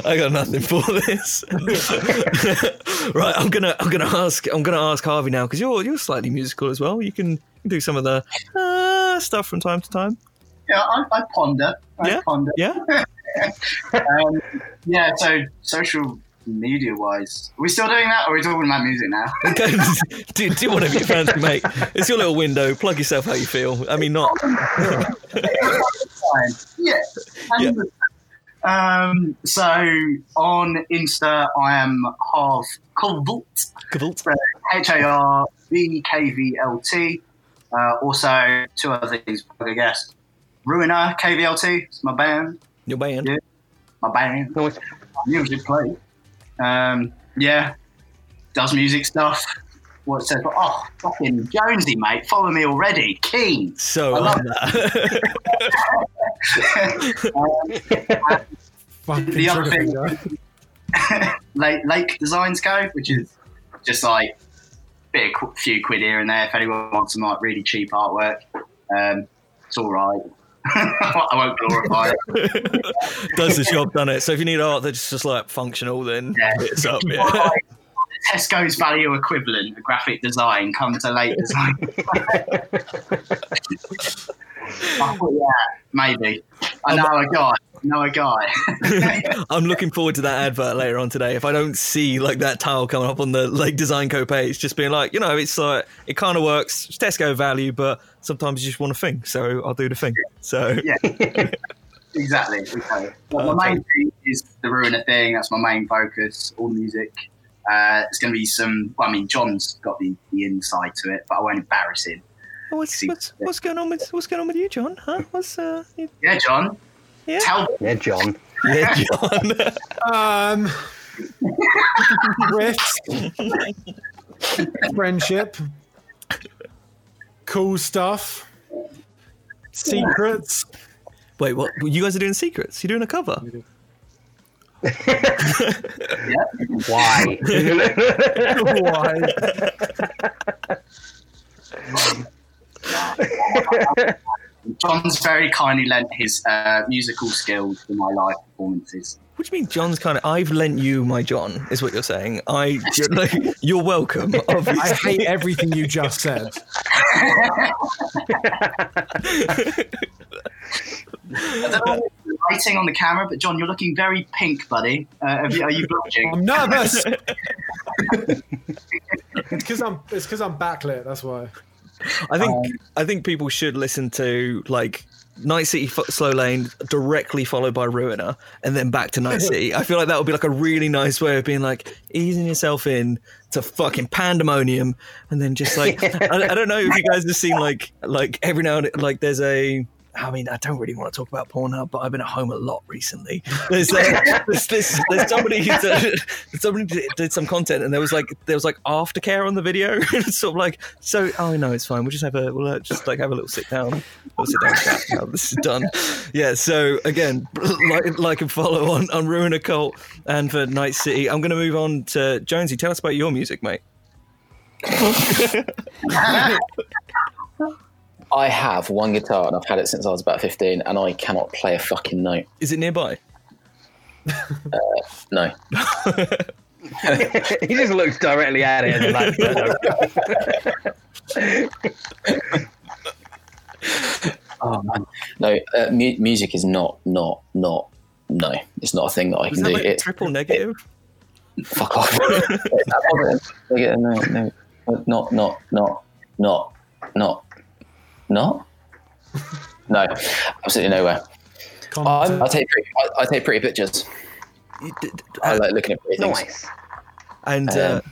I got nothing for this. Right, I'm gonna I'm gonna ask I'm gonna ask Harvey now because you're you're slightly musical as well. You can do some of the uh, stuff from time to time. Yeah, I, I ponder. I Yeah? ponder. Yeah. Um, yeah, so social media wise, are we still doing that or are we talking about music now? Okay, do, do whatever you fancy, mate. It's your little window. Plug yourself how you feel. I mean, not. Yeah. And, Um, so on Insta, I am Harv Kovult, Kavult. H A R V K V L T. Uh, also, two other things, I guess. Ruiner KVLT, it's my band, Your band. Yeah. my band. Nice. music play. Um, yeah, does music stuff. What it says, oh, fucking Jonesy, mate, follow me already. Keen. So I love that. Um, The other thing- finger. Lake, Lake Designs Co., which is just like a bit of qu- few quid here and there if anyone wants some like really cheap artwork. Um, it's all right. I won't glorify it. Does the job, done it. So if you need art that's just like functional, then Yeah. it's up. Yeah. Tesco's value equivalent, the graphic design, come to Lake Design. Thought, yeah, maybe. I know a guy. Know a guy. I'm looking forward to that advert later on today. If I don't see like that tile coming up on the like design co page, just being like, you know, it's like it kind of works. It's Tesco value, but sometimes you just want a thing, so I'll do the thing. So Yeah. exactly. exactly. But my main thing is the Ruiner thing. That's my main focus. All the music. Uh, it's going to be some. Well, I mean, John's got the, the inside to it, but I won't embarrass him. what's, what's what's going on with what's going on with you, John? Huh? What's uh? you- Yeah, John. Yeah. Tell Yeah, John. Yeah, John. Um, risk, friendship, cool stuff, secrets. Wait, what? You guys are doing secrets? You're doing a cover? Why? Why? John's very kindly lent his uh, musical skills for my live performances. What do you mean, John's kind of? I've lent you my John, is what you're saying. I, you're, like, you're welcome. Obviously. I hate everything you just said. I don't know the lighting on the camera, but John, you're looking very pink, buddy. Uh, have you, are you blushing? I'm nervous. it's because I'm. It's because I'm backlit. That's why. I think um, I think people should listen to like Night City Slow Lane directly followed by Ruiner and then back to Night City. I feel like that would be like a really nice way of being like easing yourself in to fucking pandemonium and then just like I, I don't know if you guys have seen like like every now and like there's a I mean, I don't really want to talk about Pornhub, but I've been at home a lot recently. There's, uh, there's, there's, there's somebody who did, somebody did, did some content, and there was like there was like aftercare on the video. it's sort of like, so oh no, it's fine. We'll just have a we'll uh, just like have a little sit down. We'll sit down. chat. Now this is done. Yeah. So again, like like and follow on on Ruiner KVLT and for Night City. I'm going to move on to Jonesy. Tell us about your music, mate. I have one guitar and I've had it since I was about 15 and I cannot play a fucking note. Is it nearby? No. he just looks directly at it and like, Oh, man. No, uh, mu- music is not, not, not, no. It's not a thing that I Was can that do. like It's triple negative? fuck off. Yeah, no, no, not, not, not, not, not, not. No, absolutely nowhere. I, I take pretty, I, I take pretty pictures. You d- d- I like looking at pretty things. nice. And uh, Um,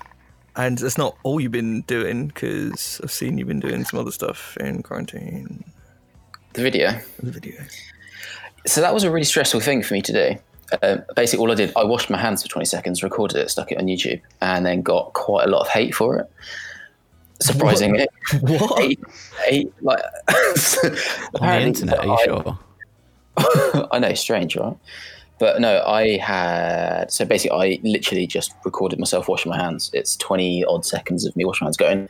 and that's not all you've been doing because I've seen you've been doing some other stuff in quarantine The video. the video. So that was a really stressful thing for me to do. Um, basically, all I did, I washed my hands for 20 seconds, recorded it, stuck it on YouTube, and then got quite a lot of hate for it. Surprisingly, What? hate, hate, like On the internet, are you I- sure? I know, strange, right? But no, I had so basically, I literally just recorded myself washing my hands. It's twenty odd seconds of me washing my hands, going,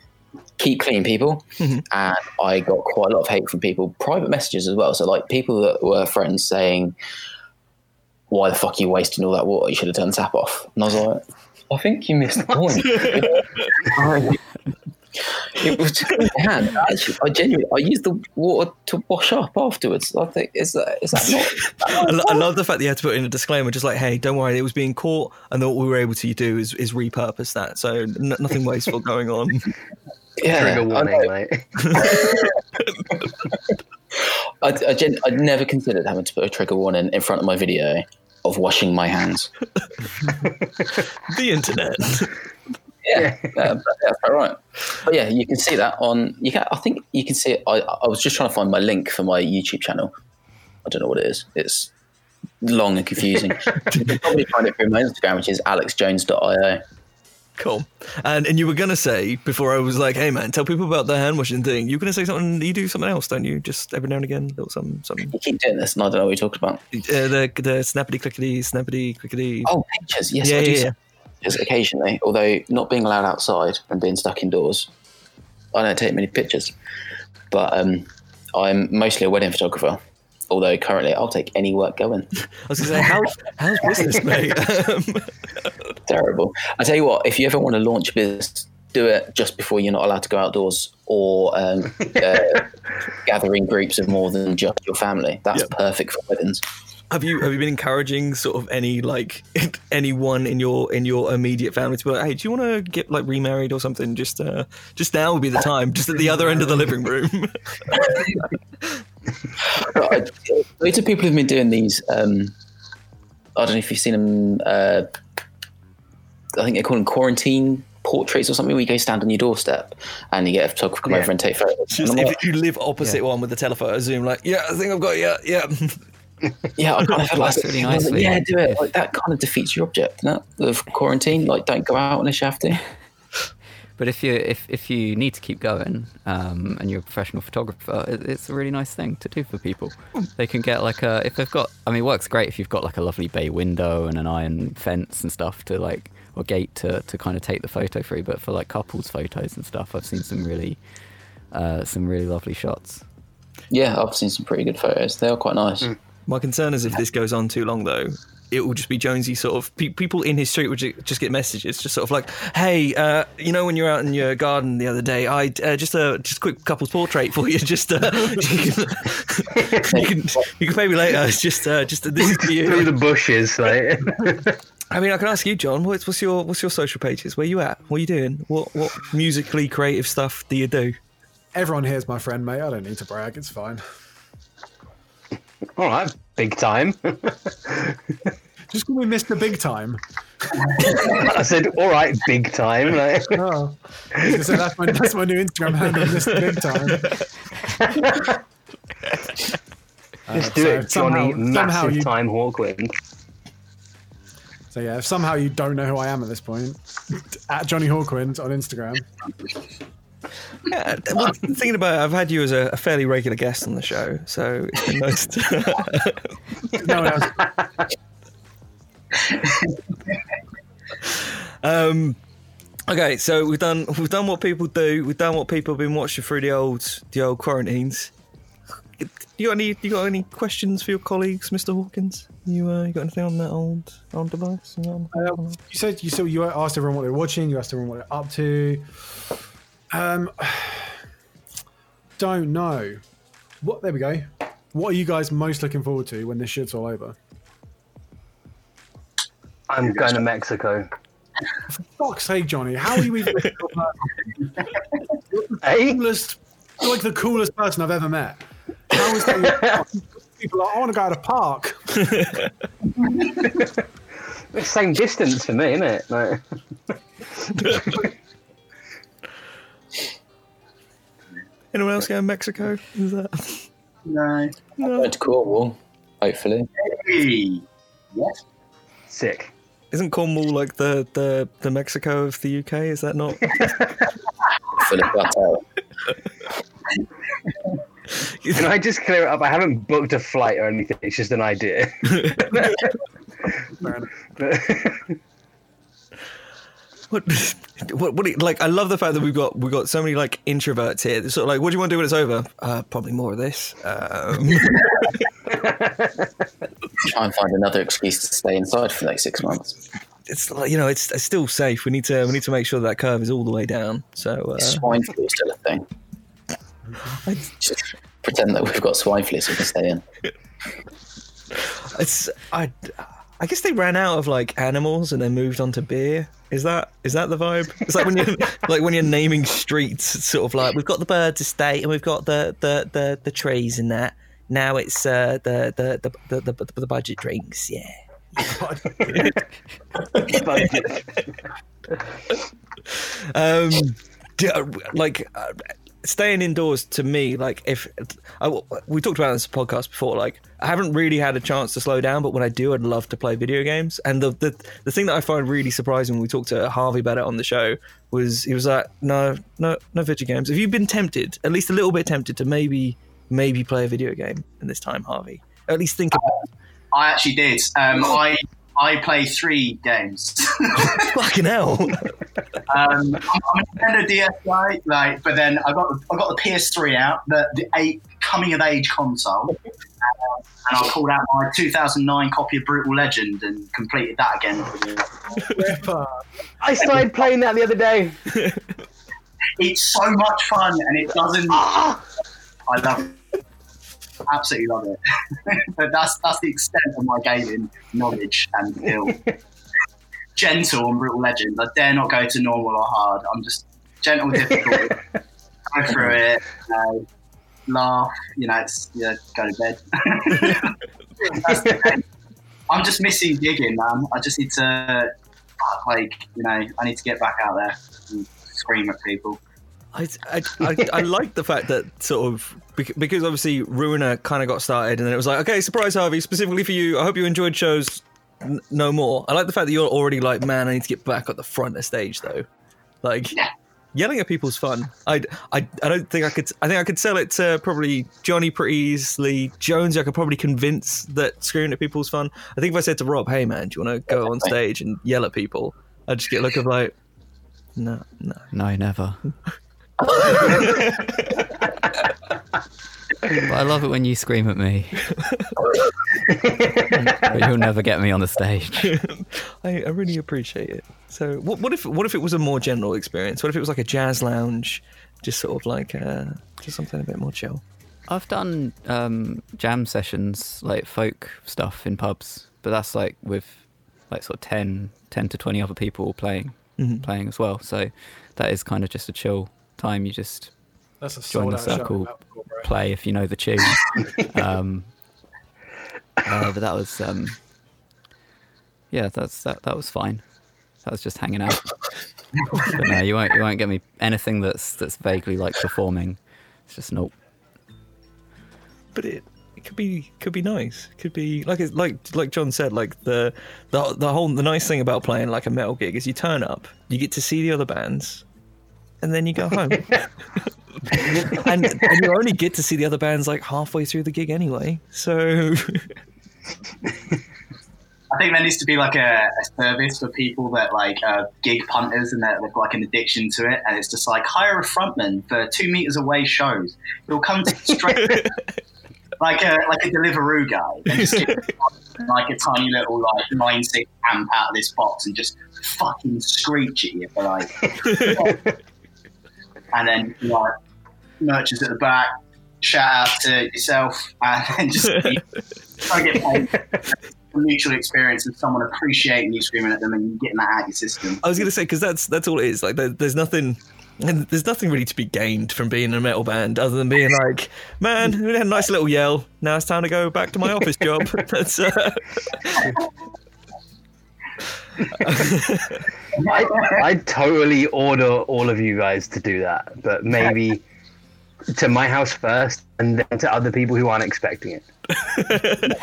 "Keep clean, people." Mhm. And I got quite a lot of hate from people, private messages as well. So like people that were friends saying, "Why the fuck are you wasting all that water? You should have turned the tap off." And I was like, I think you missed the point. it was just my hand. Actually, I genuinely, I used the water to wash up afterwards. I think is that is that not? I, lo- I love the fact that you had to put in a disclaimer, just like, "Hey, don't worry, it was being caught," and then what we were able to do is, is repurpose that, so n- nothing wasteful going on. Yeah, Trigger warning, know. mate. I, I, gen- I never considered having to put a trigger warning in front of my video of washing my hands. the internet. Yeah, but that's all right. But yeah, you can see that on. You can. I think you can see it. I, I was just trying to find my link for my YouTube channel. I don't know what it is. It's long and confusing. you can probably find it through my Instagram, which is alexjones.io. Cool. And and you were gonna say before I was like, "Hey man, tell people about the hand washing thing." You were gonna say something. You do something else, don't you? Just every now and again, little something, something. You keep doing this, and I don't know what you're talking about. Uh, the the snappity clickety, snappity clickety. Oh, pictures. Yes, Yeah, I do yeah, see yeah. Pictures occasionally. Although not being allowed outside and being stuck indoors, I don't take many pictures. But um, I'm mostly a wedding photographer. Although currently, I'll take any work going. I was gonna say, how how's business, mate? Terrible. I tell you what, if you ever want to launch a business, do it just before you're not allowed to go outdoors or um, uh, gathering groups of more than just your family. That's Yep. perfect for weddings. Have you have you been encouraging sort of any like anyone in your in your immediate family to be like, hey, do you want to get like remarried or something? Just uh, just now would be the time. Just at the other end of the living room. Loads of people have been doing these. Um, I don't know if you've seen them. Uh, I think they call them quarantine portraits or something. Where you go stand on your doorstep and you get a photographer come Yeah. over and take photos. Just I'm like, if you live opposite one with the telephoto zoom, like, yeah, I think I've got yeah, yeah. yeah, I kind of feel like That's really I like, nicely. Yeah, do it. Like that kind of defeats your object. No, of quarantine. Like, don't go out unless you have to. But if you if, if you need to keep going um, and you're a professional photographer, it, it's a really nice thing to do for people. They can get like a if they've got. I mean, it works great if you've got like a lovely bay window and an iron fence and stuff to like or gate to, to kind of take the photo through. But for like couples photos and stuff, I've seen some really uh, some really lovely shots. Yeah, I've seen some pretty good photos. They are quite nice. My concern is if this goes on too long, though, it will just be Jonesy sort of pe- people in his street would ju- just get messages, just sort of like, "Hey, uh, you know, when you're out in your garden the other day, I uh, just a just quick couple's portrait for you. Just uh, you, can, you can you can pay me later. It's just uh, just this is for Through the bushes, like. I mean, I can ask you, John. What's what's your what's your social pages? Where you at? What are you doing? What what musically creative stuff do you do? Everyone here's my friend, mate. I don't need to brag. It's fine. All right, big time. Just call me Mr. Big Time. I said, all right, big time. Like, Oh, I was gonna say, that's my that's my new Instagram handle, Mr. Big Time. just do so it, Johnny. somehow- massive somehow you- time Hawkwind. So yeah, if somehow you don't know who I am at this point, at Johnny Hawkwind on Instagram. Yeah, well, thinking about it, I've had you as a, a fairly regular guest on the show, so it's been nice. To, No one else. um, okay, so we've done we've done what people do. We've done what people have been watching through the old the old quarantines. You got any you got any questions for your colleagues, Mr. Hawkins? You uh, you got anything on that old old device? You Um, you said you said you asked everyone what they're watching. You asked everyone what they're up to. Um, don't know. What? There we go. What are you guys most looking forward to when this shit's all over? I'm going to Mexico. Fuck's sake, Johnny! How are you even? Hey? coolest, you're like the coolest person I've ever met. How is that? People are like, I want to go to a park. It's the same distance for me, isn't it? Like, Anyone else going to Mexico? Is that No. No. Going to Cornwall, hopefully. Hey. Yes. sick. isn't Cornwall like the, the, the Mexico of the UK? Is that not? Full of plateau. Can I just clear it up? I haven't booked a flight or anything. It's just an idea. What, what, what you- like? I love the fact that we've got we've got so many like introverts here. They're sort of like, what do you want to do when it's over? Uh, probably more of this. Um, Try and find another excuse to stay inside for the next six months. it's like, you know it's, it's still safe. We need to we need to make sure that curve is all the way down. So Is uh, swine flu still a thing? Just pretend that we've got swine flu so we can stay in. it's I I guess they ran out of like animals and then moved on to beer. Is that is that the vibe? It's like when you like when you're naming streets. It's sort of like we've got the birds estate and we've got the the the, the trees and that. Now it's uh, the, the, the, the the the budget drinks. Yeah. um like uh, staying indoors to me like if I, we talked about this podcast before like i haven't really had a chance to slow down but when i do i'd love to play video games and the the, the thing that i find really surprising when we talked to harvey about it on the show was he was like no no no video games have you been tempted at least a little bit tempted to maybe maybe play a video game in this time harvey at least think about it. I actually did. Um, I I play three games. fucking hell um, I'm, I'm a Nintendo DS guy, like, but then I got I got the PS3 out, the the eight coming of age console, uh, and I pulled out my 2009 copy of Brutal Legend and completed that again. I started playing that the other day. It's so much fun, and it doesn't. Ah! I love it. Absolutely love it. but that's that's the extent of my gaming knowledge and skill. gentle and Brutal Legend. I dare not go to normal or hard. I'm just gentle, difficult. go through it, you know, laugh. You know, it's yeah, go to bed. I'm just missing gigging, man. I just need to, like, you know, I need to get back out there and scream at people. I, I, I, I like the fact that sort of because obviously Ruiner kind of got started and then it was like okay surprise Harvey specifically for you. I hope you enjoyed shows n- no more. I like the fact that you're already like man I need to get back at the front of stage though. Like Yeah. yelling at people's fun. I, I I don't think I could I think I could sell it to probably Johnny pretty easily. Jones I could probably convince that screaming at people's fun. I think if I said to Rob hey man do you want to go on stage and yell at people? I'd just get a look of like no no. No, never. but I love it when you scream at me. but you'll never get me on the stage. I, I really appreciate it. So, what, what if what if it was a more general experience? What if it was like a jazz lounge, just sort of like uh, just something a bit more chill? I've done um, jam sessions, like folk stuff in pubs, but that's like with like sort of 10, 10 to 20 other people playing Mhm. playing as well. So that is kind of just a chill time. You just That's a Join the sold out show. circle. That play if you know the tune. um, uh, but that was, um, yeah, that's that. That was fine. That was just hanging out. but no, you won't. You won't get me anything that's that's vaguely like performing. It's just nope. But it it could be could be nice. Could be like it's like like John said. Like the the the whole the nice thing about playing like a metal gig is you turn up, you get to see the other bands, and then you go home. and, and you only get to see the other bands like halfway through the gig anyway. So I think there needs to be like a, a service for people that like uh, gig punters and they're they've got like an addiction to it, and it's just like hire a frontman for two meters away shows. He'll come to straight like a like a Deliveroo guy, and just get like a tiny little like nine six amp out of this box and just fucking screech at you for like, and then you know, merchants at the back. Shout out to yourself, and just try to get paid a mutual experience of someone appreciating you screaming at them and getting that out of your system. I was gonna say because that's that's all it is. Like there, there's nothing. And there's nothing really to be gained from being in a metal band other than being like, man, we had a nice little yell. Now it's time to go back to my office job. That's, uh, I, I'd totally order all of you guys to do that, but maybe to my house first and then to other people who aren't expecting it.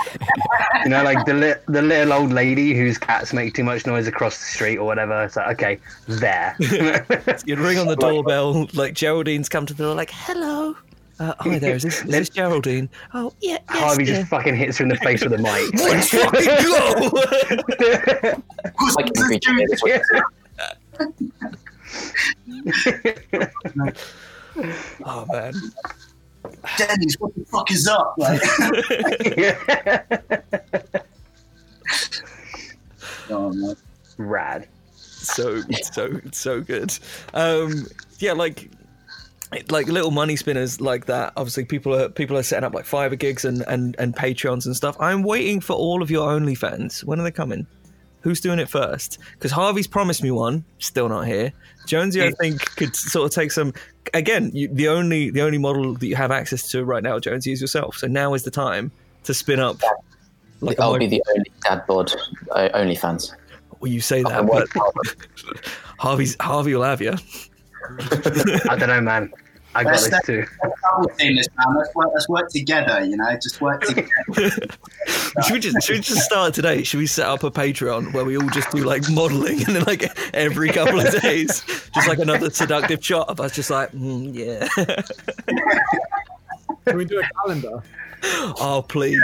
you know, like the li- the little old lady whose cats make too much noise across the street or whatever. It's like, okay, there. you'd ring on the doorbell, like Geraldine's come to the door, like, hello. Uh, hi there, is this, is this Geraldine? Oh, yeah, yes, Harvey dear. just fucking hits her in the face with a mic. Let's fucking go! Like every day this week. oh, man. Dennis, what the fuck is up? Like, oh, man. rad. so so so good. Um, yeah, like like little money spinners like that. Obviously, people are people are setting up like Fiverr gigs and and and Patreons and stuff. I'm waiting for all of your OnlyFans. When are they coming? Who's doing it first? Because Harvey's promised me one, still not here. Jonesy, I think, could sort of take some. Again, you, the only the only model that you have access to right now, Jonesy, is yourself. So now is the time to spin up. Like I'll be the only dad bod uh, OnlyFans. well, you say that, but Harvey's Harvey will have you. I don't know, man. I got Let's this too. Double team this. Let's work, let's work together, you know? Just work together. Should we just should we just start today? Should we set up a Patreon where we all just do like modeling and then like every couple of days, just like another seductive shot of us, just like mm, yeah. Can we do a calendar? oh please.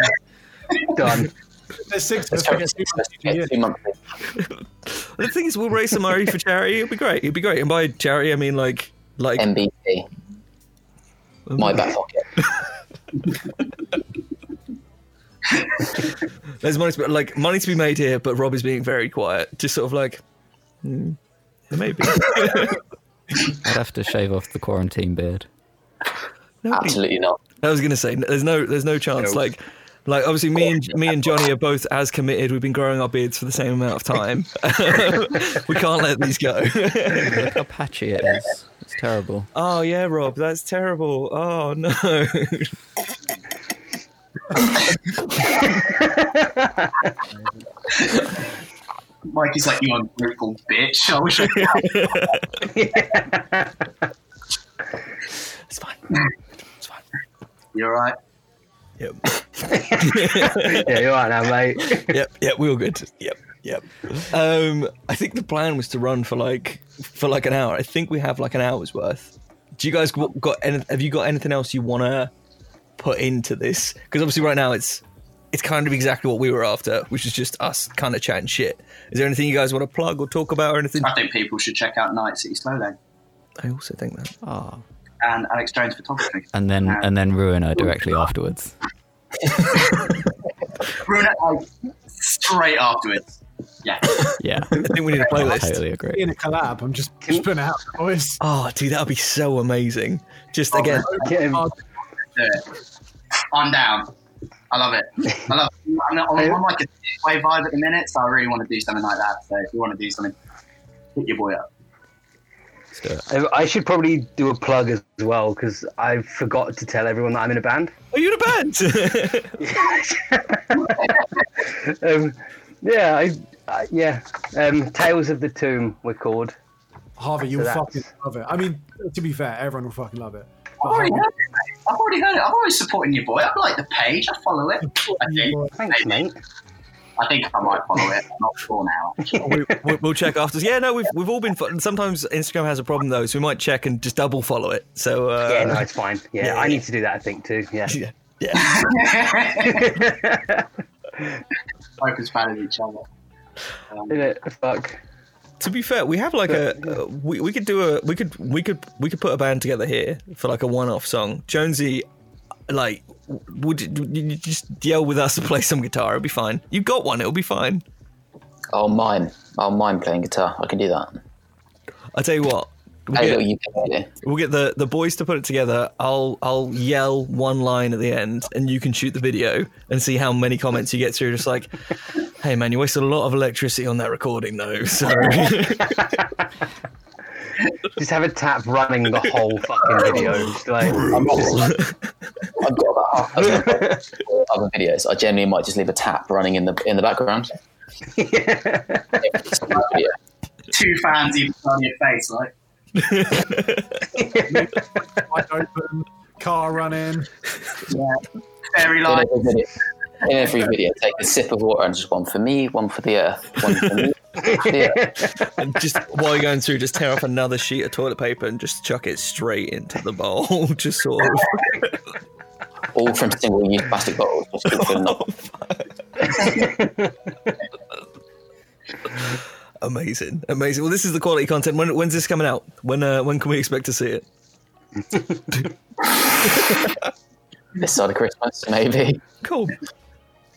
Done. There's six. Let's Let's go make get it two monthly. The thing is, we'll raise some money for charity. It'll be great. It'll be great. And by charity, I mean like like MBP. My back pocket. there's money to be, like money to be made here, but Rob is being very quiet, just sort of like hmm, maybe. I'd have to shave off the quarantine beard. Nobody- Absolutely not. I was gonna say there's no there's no chance. No. Like like obviously me and me and Johnny are both as committed. We've been growing our beards for the same amount of time. we can't let these go. Look how patchy it is. It's terrible. oh yeah, Rob, that's terrible. Oh no. Mike is like, you ungrateful bitch. I wish I could. it's fine. It's fine. You're right. Yep. yeah, you're right now, mate. Yep. Yep. We all good. Yep. Yep. Um, I think the plan was to run for like for like an hour. I think we have like an hour's worth. Do you guys got got any, have you got anything else you want to put into this? Because obviously right now it's it's kind of exactly what we were after, which is just us kind of chatting shit. Is there anything you guys want to plug or talk about or anything? I think people should check out Night City Slow Lane I also think that. Ah. and Alex Jones Photography. And then Yeah. and then Ruiner directly afterwards. Ruin it like straight afterwards. Yeah. Yeah. I think we need a playlist. totally agree. in a collab. I'm just, just putting it out, boys. Oh, dude, that would be so amazing. Just oh, again, Get him. Oh, Do it. I'm down. I love it. I love it. I'm, on, I'm like a way vibe at the minute, so I really want to do something like that. So if you want to do something, hit your boy up. Let's do it. I I should probably do a plug as well because I forgot to tell everyone that I'm in a band. are you in a band? um, yeah, I, I, yeah. Um, Tales of the Tomb we're called. Harvey, you'll So fucking love it. I mean, to be fair, everyone will fucking love it. I've already Harvey, heard it. mate. I've already heard it. I'm always supporting your boy. I like the page. I follow it. I think. Thanks, mate. I think I might follow it. I'm not sure now. we, we'll, we'll check after. Yeah, no, we've we've all been. fo- Sometimes Instagram has a problem though, so we might check and just double follow it. So uh, Yeah, no, it's fine. Yeah, yeah, I yeah. need to do that. I think too. Yeah. yeah, yeah. Both as bad as each other. Um, Innit? Fuck. To be fair, we have like a uh, we, we could do a we could we could we could put a band together here for like a one-off song. Jonesy, like, would you, you just yell with us and play some guitar? It'll be fine. You've got one. It'll be fine. I'll mime. I'll mime playing guitar. I can do that. I'll tell you what. We'll Hey, get, look, you can do it. we'll get the, the boys to put it together. I'll I'll yell one line at the end, and you can shoot the video and see how many comments you get through. Just like, hey man, you wasted a lot of electricity on that recording though. So Just have a tap running the whole fucking video. Just like, I'm just, I've got about half a other videos. I generally might just leave a tap running in the in the background. Video. two fans either side of your face, right? wide open, car running. Yeah. Fairy In light. every video, in every video, take a sip of water and just one for me, one for the earth, one for me. Yeah. and just while you're going through, just tear off another sheet of toilet paper and just chuck it straight into the bowl. just sort of. All from single-use plastic bottles. Filling. Amazing, amazing. Well, this is the quality content. When, when's this coming out? When uh, when can we expect to see it? This side of Christmas, maybe. Cool.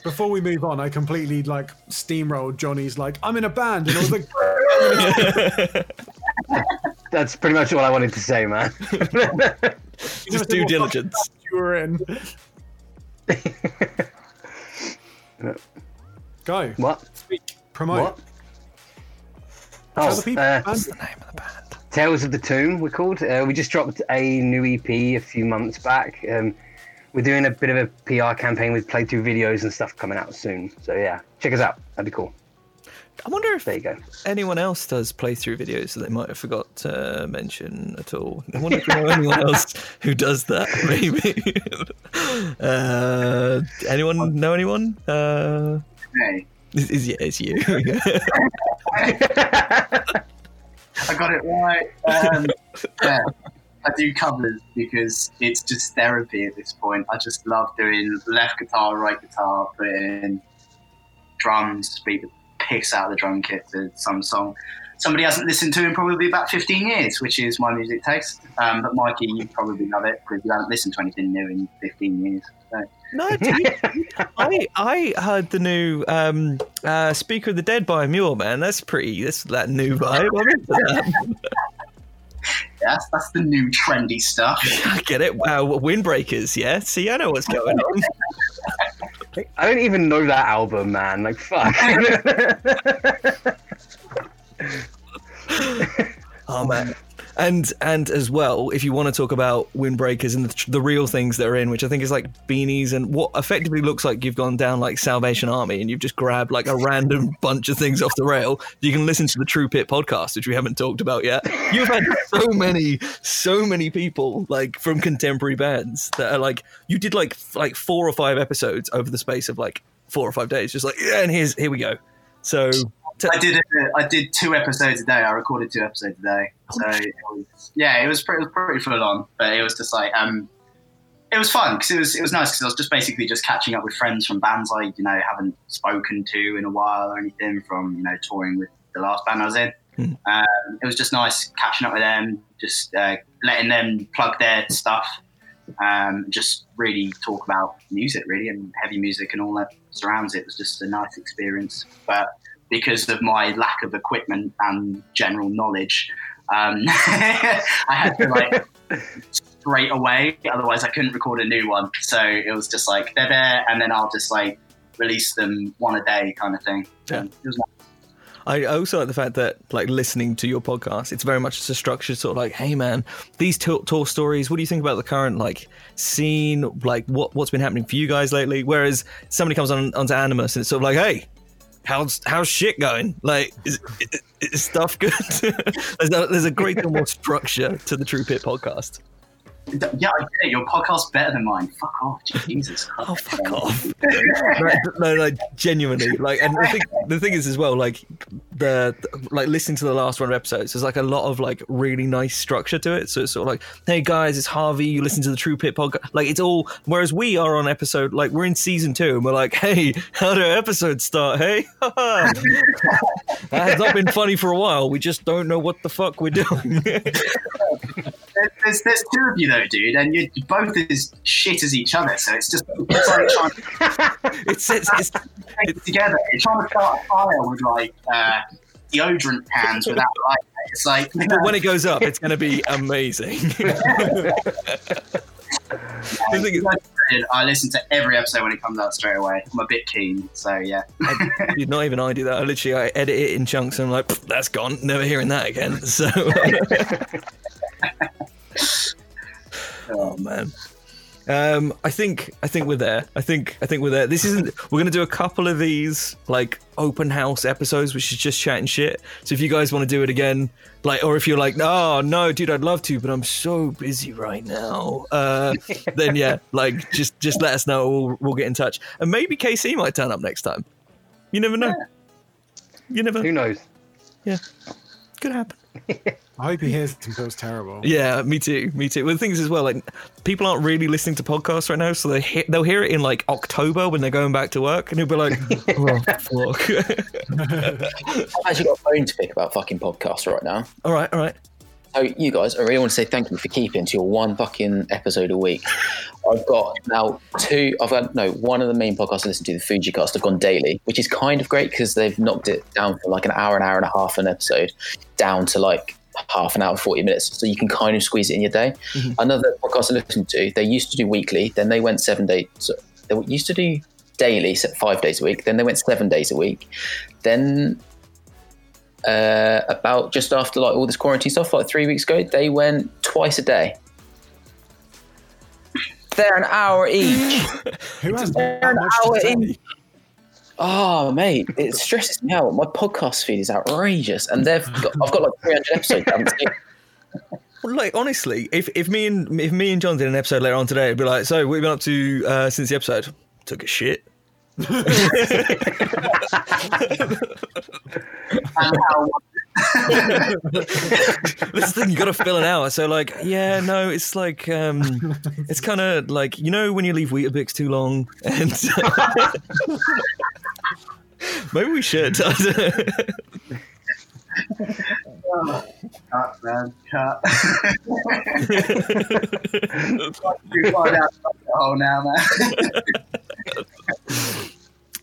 Before we move on, I completely like steamrolled Johnny's like, I'm in a band, and I was like, That's pretty much all I wanted to say, man. Just due diligence. you were in. Go. what? Speak. Promote. What? Tell Oh, the people. uh. What's the name of the band? Tales of the Tomb, we're called. Uh, we just dropped a new EP a few months back. Um, we're doing a bit of a PR campaign with playthrough videos and stuff coming out soon. So yeah, check us out. That'd be cool. I wonder if There you go. anyone else does playthrough videos that they might have forgot to mention at all. I wonder if you know anyone else who does that. Maybe. uh, anyone know anyone? Uh, Hey, is, is, yeah, it's you. I got it right. Um, yeah, I do covers because it's just therapy at this point. I just love doing left guitar, right guitar, putting drums, beat the piss out of the drum kit to some song somebody hasn't listened to in probably about 15 years, which is my music taste. Um, but Mikey, you probably love it because you haven't listened to anything new in 15 years. So. no, dude, I I heard the new um, uh, "Speaker of the Dead" by Mule, man. That's pretty. That's that new vibe. I'm into that. Yeah, that's, that's the new trendy stuff. I get it. Wow, windbreakers. Yeah. See, I know what's going on. I don't even know that album, man. Like fuck. Oh man. And and as well, if you want to talk about windbreakers and the, the real things that are in, which I think is like beanies and what effectively looks like you've gone down like Salvation Army and you've just grabbed like a random bunch of things off the rail. You can listen to the True Pit podcast, which we haven't talked about yet. You've had so many, so many people like from contemporary bands that are like you did like like four or five episodes over the space of like four or five days, just like yeah, and here's here we go. So t- I did a, I did two episodes a day. I recorded two episodes a day. So it was, yeah, it was pretty, it was pretty full on, but it was just like um, it was fun because it was it was nice because I was just basically just catching up with friends from bands I you know haven't spoken to in a while or anything from you know touring with the last band I was in. Hmm. Um, it was just nice catching up with them, just uh, letting them plug their stuff, um, just really talk about music really and heavy music and all that surrounds it. Was just a nice experience, but because of my lack of equipment and general knowledge, um, I had to like straight away. Otherwise, I couldn't record a new one. So it was just like they're there, and then I'll just like release them one a day, kind of thing. Yeah. I also like the fact that, like, listening to your podcast, it's very much a structured sort of like, hey, man, these tour, tour stories. What do you think about the current like scene? Like, what what's been happening for you guys lately? Whereas somebody comes on onto Animus and it's sort of like, hey, how's how's shit going? Like, is, is, is stuff good? there's, there's a great deal more structure to the True Pit podcast. Yeah, I get it. Your podcast's better than mine. Fuck off, Jesus. Oh, fuck off. no, no, like genuinely, like, and the thing, the thing is as well, like the like listening to the last one of episodes, there's like a lot of like really nice structure to it. So it's sort of like, hey guys, it's Harvey. You listen to the True Pit podcast. Like it's all. Whereas we are on episode, like we're in season two, and we're like, hey, how do episodes start? Hey, that has not been funny for a while. We just don't know what the fuck we're doing. There's, there's two of you though, dude, and you're both as shit as each other. So it's just it's like trying to it's, it's, it's take it together. You're trying to start a fire with like uh, deodorant cans without light. It's like but when it goes up, it's going to be amazing. The thing is- I listen to every episode when it comes out straight away. I'm a bit keen, so yeah. Dude, not even I do that. I literally I edit it in chunks and I'm like, that's gone. Never hearing that again. So, oh man. Um, I think I think we're there. I think I think we're there. This isn't. We're gonna do a couple of these like open house episodes, which is just chatting shit. So if you guys want to do it again, like, or if you're like, oh no, dude, I'd love to, but I'm so busy right now. Uh, then yeah, like just just let us know. We'll we'll get in touch, and maybe KC might turn up next time. You never know. You never. Who knows? Yeah, could happen. I hope he hears it and feels terrible. Yeah, me too. Me too. Well, the thing is as well, like people aren't really listening to podcasts right now, so they he- they'll hear it in like October when they're going back to work, and they'll be like, "Oh fuck." I've actually got a bone to pick about fucking podcasts right now. all right, all right. So, you guys, I really want to say thank you for keeping to your one fucking episode a week. I've got now two. I've had no one of the main podcasts I listen to, the FujiCast, have gone daily, which is kind of great because they've knocked it down from like an hour, an hour and a half an episode, down to like half an hour, forty minutes. So you can kind of squeeze it in your day. Mm-hmm. Another podcast I listen to, they used to do weekly, then they went seven days. So they used to do daily, so five days a week. Then they went seven days a week. Then uh, about just after like all this quarantine stuff, like three weeks ago, they went twice a day. They're an hour each. Who has an hour to in. Oh, mate, it stresses me out. My podcast feed is outrageous, and they've got, I've got like 300 episodes. Well, like honestly, if, if me and if me and John did an episode later on today, it'd be like, so we've been up to uh, since the episode? Took a shit. This thing you got to fill an hour. So like, yeah, no, it's like um, it's kind of like you know when you leave Weetabix too long, and maybe we should. cut, man, cut. we find out the hole now, man.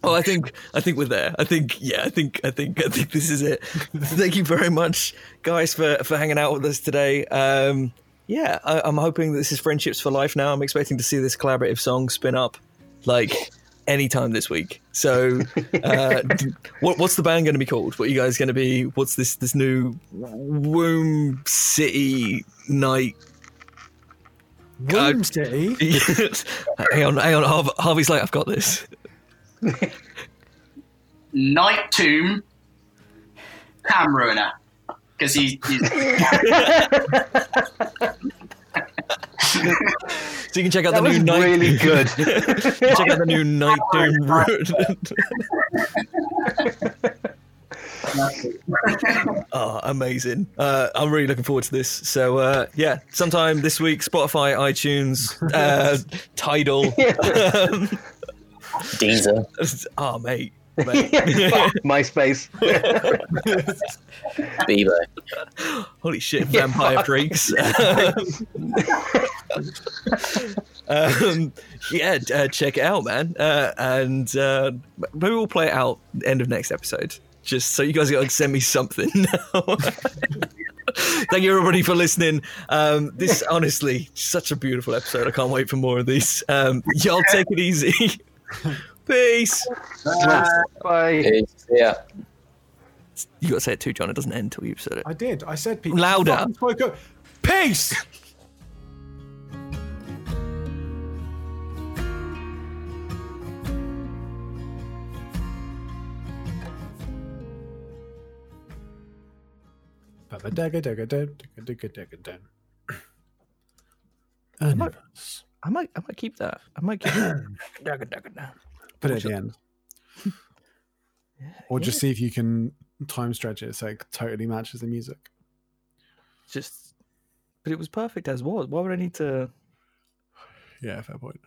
Well, I think I think we're there. I think yeah. I think I think I think this is it. Thank you very much, guys, for for hanging out with us today. Um, yeah, I, I'm hoping this is friendships for life. Now I'm expecting to see this collaborative song spin up like anytime this week. So, uh, what, what's the band going to be called? What are you guys going to be? What's this this new Womb City Night? Womb City. Uh, hang on, hang on. Harv- Harvey's like, I've got this. Night Tomb Cam Ruiner. Because he's, he's So you can check out That the was new night. really good. check out the new Night Doom route. oh, amazing! Uh, I'm really looking forward to this. So uh, yeah, sometime this week, Spotify, iTunes, uh, Tidal. Um, Deezer. oh, mate. mate. Fuck MySpace. Bebo. Holy shit, vampire freaks. um, yeah, uh, check it out, man. Uh, and uh, maybe we'll play it out end of next episode, just so you guys got to send me something now. Thank you everybody for listening. Um, this honestly such a beautiful episode. I can't wait for more of these. Um, y'all take it easy. Peace. Bye. Peace. Yeah. You got to say it too, John. It doesn't end until you've said it. I did. I said peace. Louder. fucking Peace. Universe. I might, I might keep that. I might keep that. Put it at the end. Or just see if you can time stretch it so it totally matches the music. Just, but it was perfect as was. Why would I need to? Yeah, fair point.